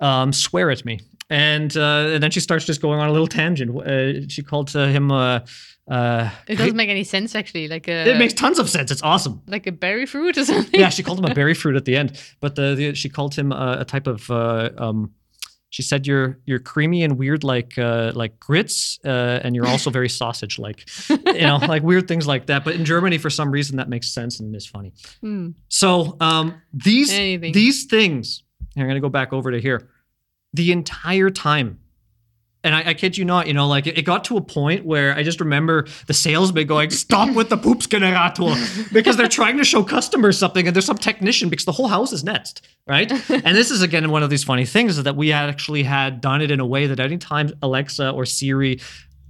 um, swear at me, and uh, and then she starts just going on a little tangent. Uh, she called uh, him. Uh, uh, It doesn't make any sense actually. Like a it makes tons of sense. It's awesome. like a berry fruit or something. Yeah, she called him a berry fruit at the end, but the, the she called him uh, a type of. Uh, um, she said you're you're creamy and weird like uh, like grits, uh, and you're also very [LAUGHS] sausage like, you know, like weird things like that. But in Germany, for some reason, that makes sense and is funny. Hmm. So um, these Anything. these things. I'm gonna go back over to here. The entire time, and I, I kid you not, you know, like it, it got to a point where I just remember the salesman going, "Stop with the poops generator," because they're trying to show customers something, and there's some technician because the whole house is netzed, right? [LAUGHS] and this is again one of these funny things is that we actually had done it in a way that anytime Alexa or Siri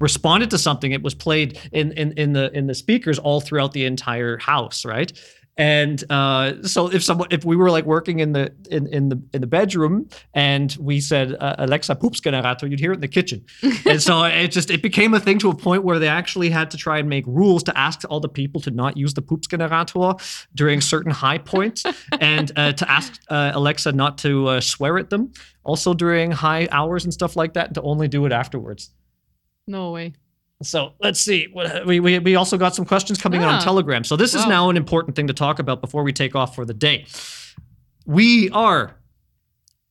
responded to something, it was played in in in the in the speakers all throughout the entire house, right? And uh, so if someone, if we were like working in the in, in the in the bedroom and we said uh, Alexa Poopsgenerator, you'd hear it in the kitchen. [LAUGHS] and so it just it became a thing to a point where they actually had to try and make rules to ask all the people to not use the Poopsgenerator during certain high points, and uh, to ask uh, Alexa not to uh, swear at them, also during high hours and stuff like that, and to only do it afterwards. No way. So let's see. We, we, we also got some questions coming in on Ah. Telegram. So this is now an important thing to talk about before we take off for the day. We are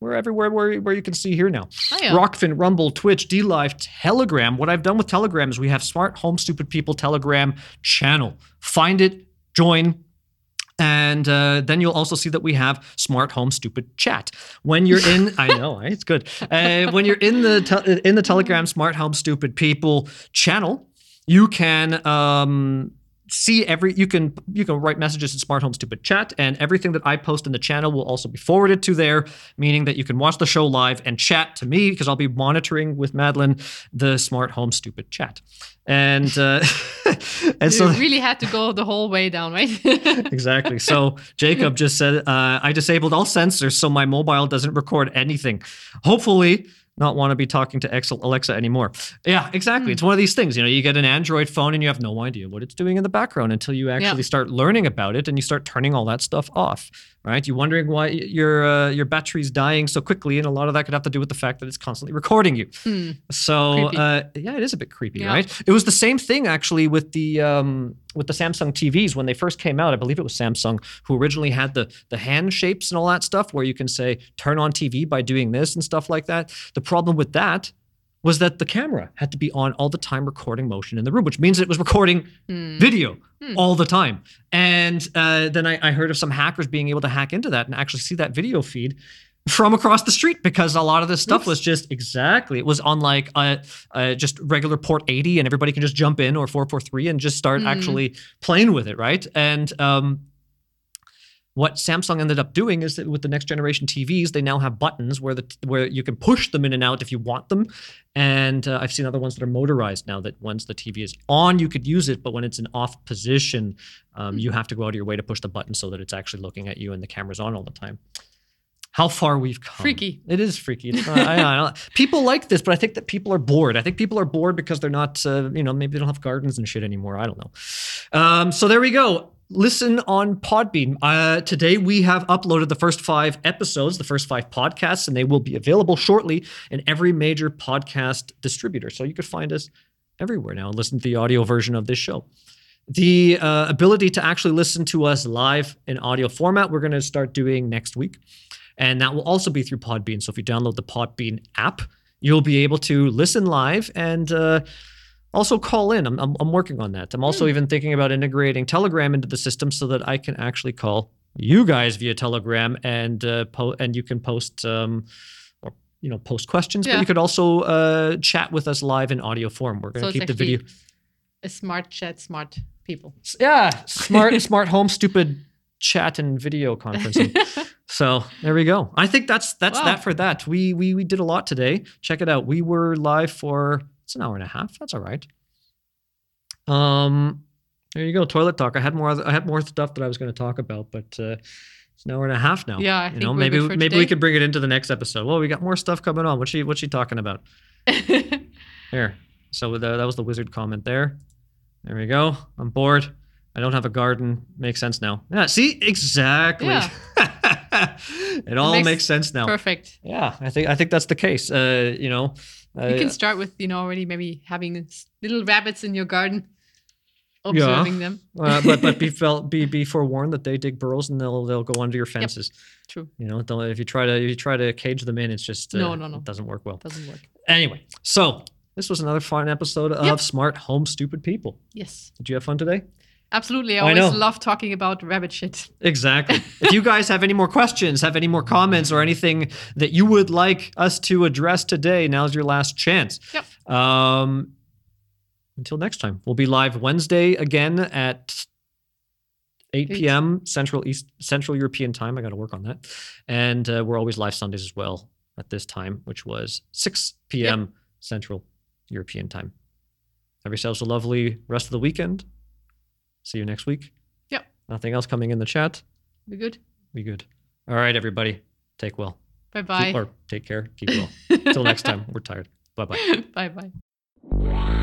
we're everywhere where, where you can see here now. Oh, yeah. Rokfin, Rumble, Twitch, D Live, Telegram. What I've done with Telegram is we have Smart Home Stupid People Telegram channel. Find it, join, and uh, then you'll also see that we have Smart Home Stupid Chat. When you're in, [LAUGHS] I know it's good. Uh, when you're in the te- in the Telegram Smart Home Stupid People channel, you can um, see every you can you can write messages in smart home stupid chat and everything that i post in the channel will also be forwarded to there meaning that you can watch the show live and chat to me because i'll be monitoring with madeline the smart home stupid chat and uh [LAUGHS] and so you [LAUGHS] really had to go the whole way down, right? [LAUGHS] exactly. So Jacob just said, uh, I disabled all sensors so my mobile doesn't record anything. Hopefully, not want to be talking to Alexa anymore. Yeah, exactly. It's hmm. one of these things. You know, you get an Android phone and you have no idea what it's doing in the background until you actually start learning about it and you start turning all that stuff off. Right? You're wondering why your uh, your battery's dying so quickly, and a lot of that could have to do with the fact that it's constantly recording you. Hmm. So uh, yeah, it is a bit creepy, Yeah. right? It was the same thing actually with the um, with the Samsung TVs when they first came out. I believe it was Samsung who originally had the the hand shapes and all that stuff, where you can say turn on TV by doing this and stuff like that. The problem with that was that the camera had to be on all the time recording motion in the room, which means it was recording video all the time. And uh, then I, I heard of some hackers being able to hack into that and actually see that video feed from across the street because a lot of this stuff was just exactly it was on like a, a just regular port 80 and everybody can just jump in or 443 and just start actually playing with it right? And um what Samsung ended up doing is that with the next generation TVs, they now have buttons where the where you can push them in and out if you want them. And uh, I've seen other ones that are motorized now. That once the TV is on, you could use it, but when it's in off position, um, you have to go out of your way to push the button so that it's actually looking at you and the camera's on all the time. How far we've come. Freaky. It is freaky. Not, I, I don't, [LAUGHS] people like this, but I think that people are bored. I think people are bored because they're not, uh, you know, maybe they don't have gardens and shit anymore. I don't know. Um, so there we go. Listen on Podbean. Uh, today we have uploaded the first five episodes, the first five podcasts, and they will be available shortly in every major podcast distributor. So you could find us everywhere now and listen to the audio version of this show. The uh, ability to actually listen to us live in audio format, we're going to start doing next week. And that will also be through Podbean. So if you download the Podbean app, you'll be able to listen live and uh, also call in. I'm, I'm, I'm working on that. I'm also even thinking about integrating Telegram into the system so that I can actually call you guys via Telegram and uh, po- and you can post um, or you know post questions, yeah. but you could also uh, chat with us live in audio form. We're going to it's keep the video. a smart chat, smart people. Yeah, [LAUGHS] smart smart home stupid chat and video conferencing. [LAUGHS] so there we go. I think that's that's Wow. that for that. We we we did a lot today. Check it out. We were live for it's an hour and a half. That's all right. Um, there you go. Toilet talk. I had more. I had more stuff that I was going to talk about, but uh, it's an hour and a half now. Yeah, I you think know, maybe maybe we could bring it into the next episode. Well, we got more stuff coming on. What's she What's she talking about? [LAUGHS] Here. So the, that was the wizard comment there. There we go. I'm bored. I don't have a garden. Makes sense now. Yeah. See, exactly. Yeah. [LAUGHS] it all makes makes, sense now. Perfect. Yeah, I think I think that's the case. Uh, you know, You can start with, you know, already maybe having little rabbits in your garden, observing them. uh, but but be felt be be forewarned that they dig burrows and they'll they'll go under your fences. yep. True. You know, don't, if you try to if you try to cage them in, it's just uh, No, no, no. it doesn't work well. Doesn't work. Anyway, so this was another fun episode of Yep. Smart Home Stupid People. Yes. Did you have fun today? Absolutely. I always love talking about rabbit shit. Exactly. [LAUGHS] if you guys have any more questions, have any more comments, or anything that you would like us to address today, now's your last chance. Yep. Um, until next time, we'll be live Wednesday again at 8 p.m. Central East Central European time. I got to work on that, and uh, we're always live Sundays as well at this time, which was 6 p.m. Central European time. Have yourselves a lovely rest of the weekend. See you next week. Yep. Nothing else coming in the chat. We good? We good. All right, everybody. Take well. Bye bye. Or take care. Keep well. Until next time. [LAUGHS] We're tired. Bye bye. bye bye.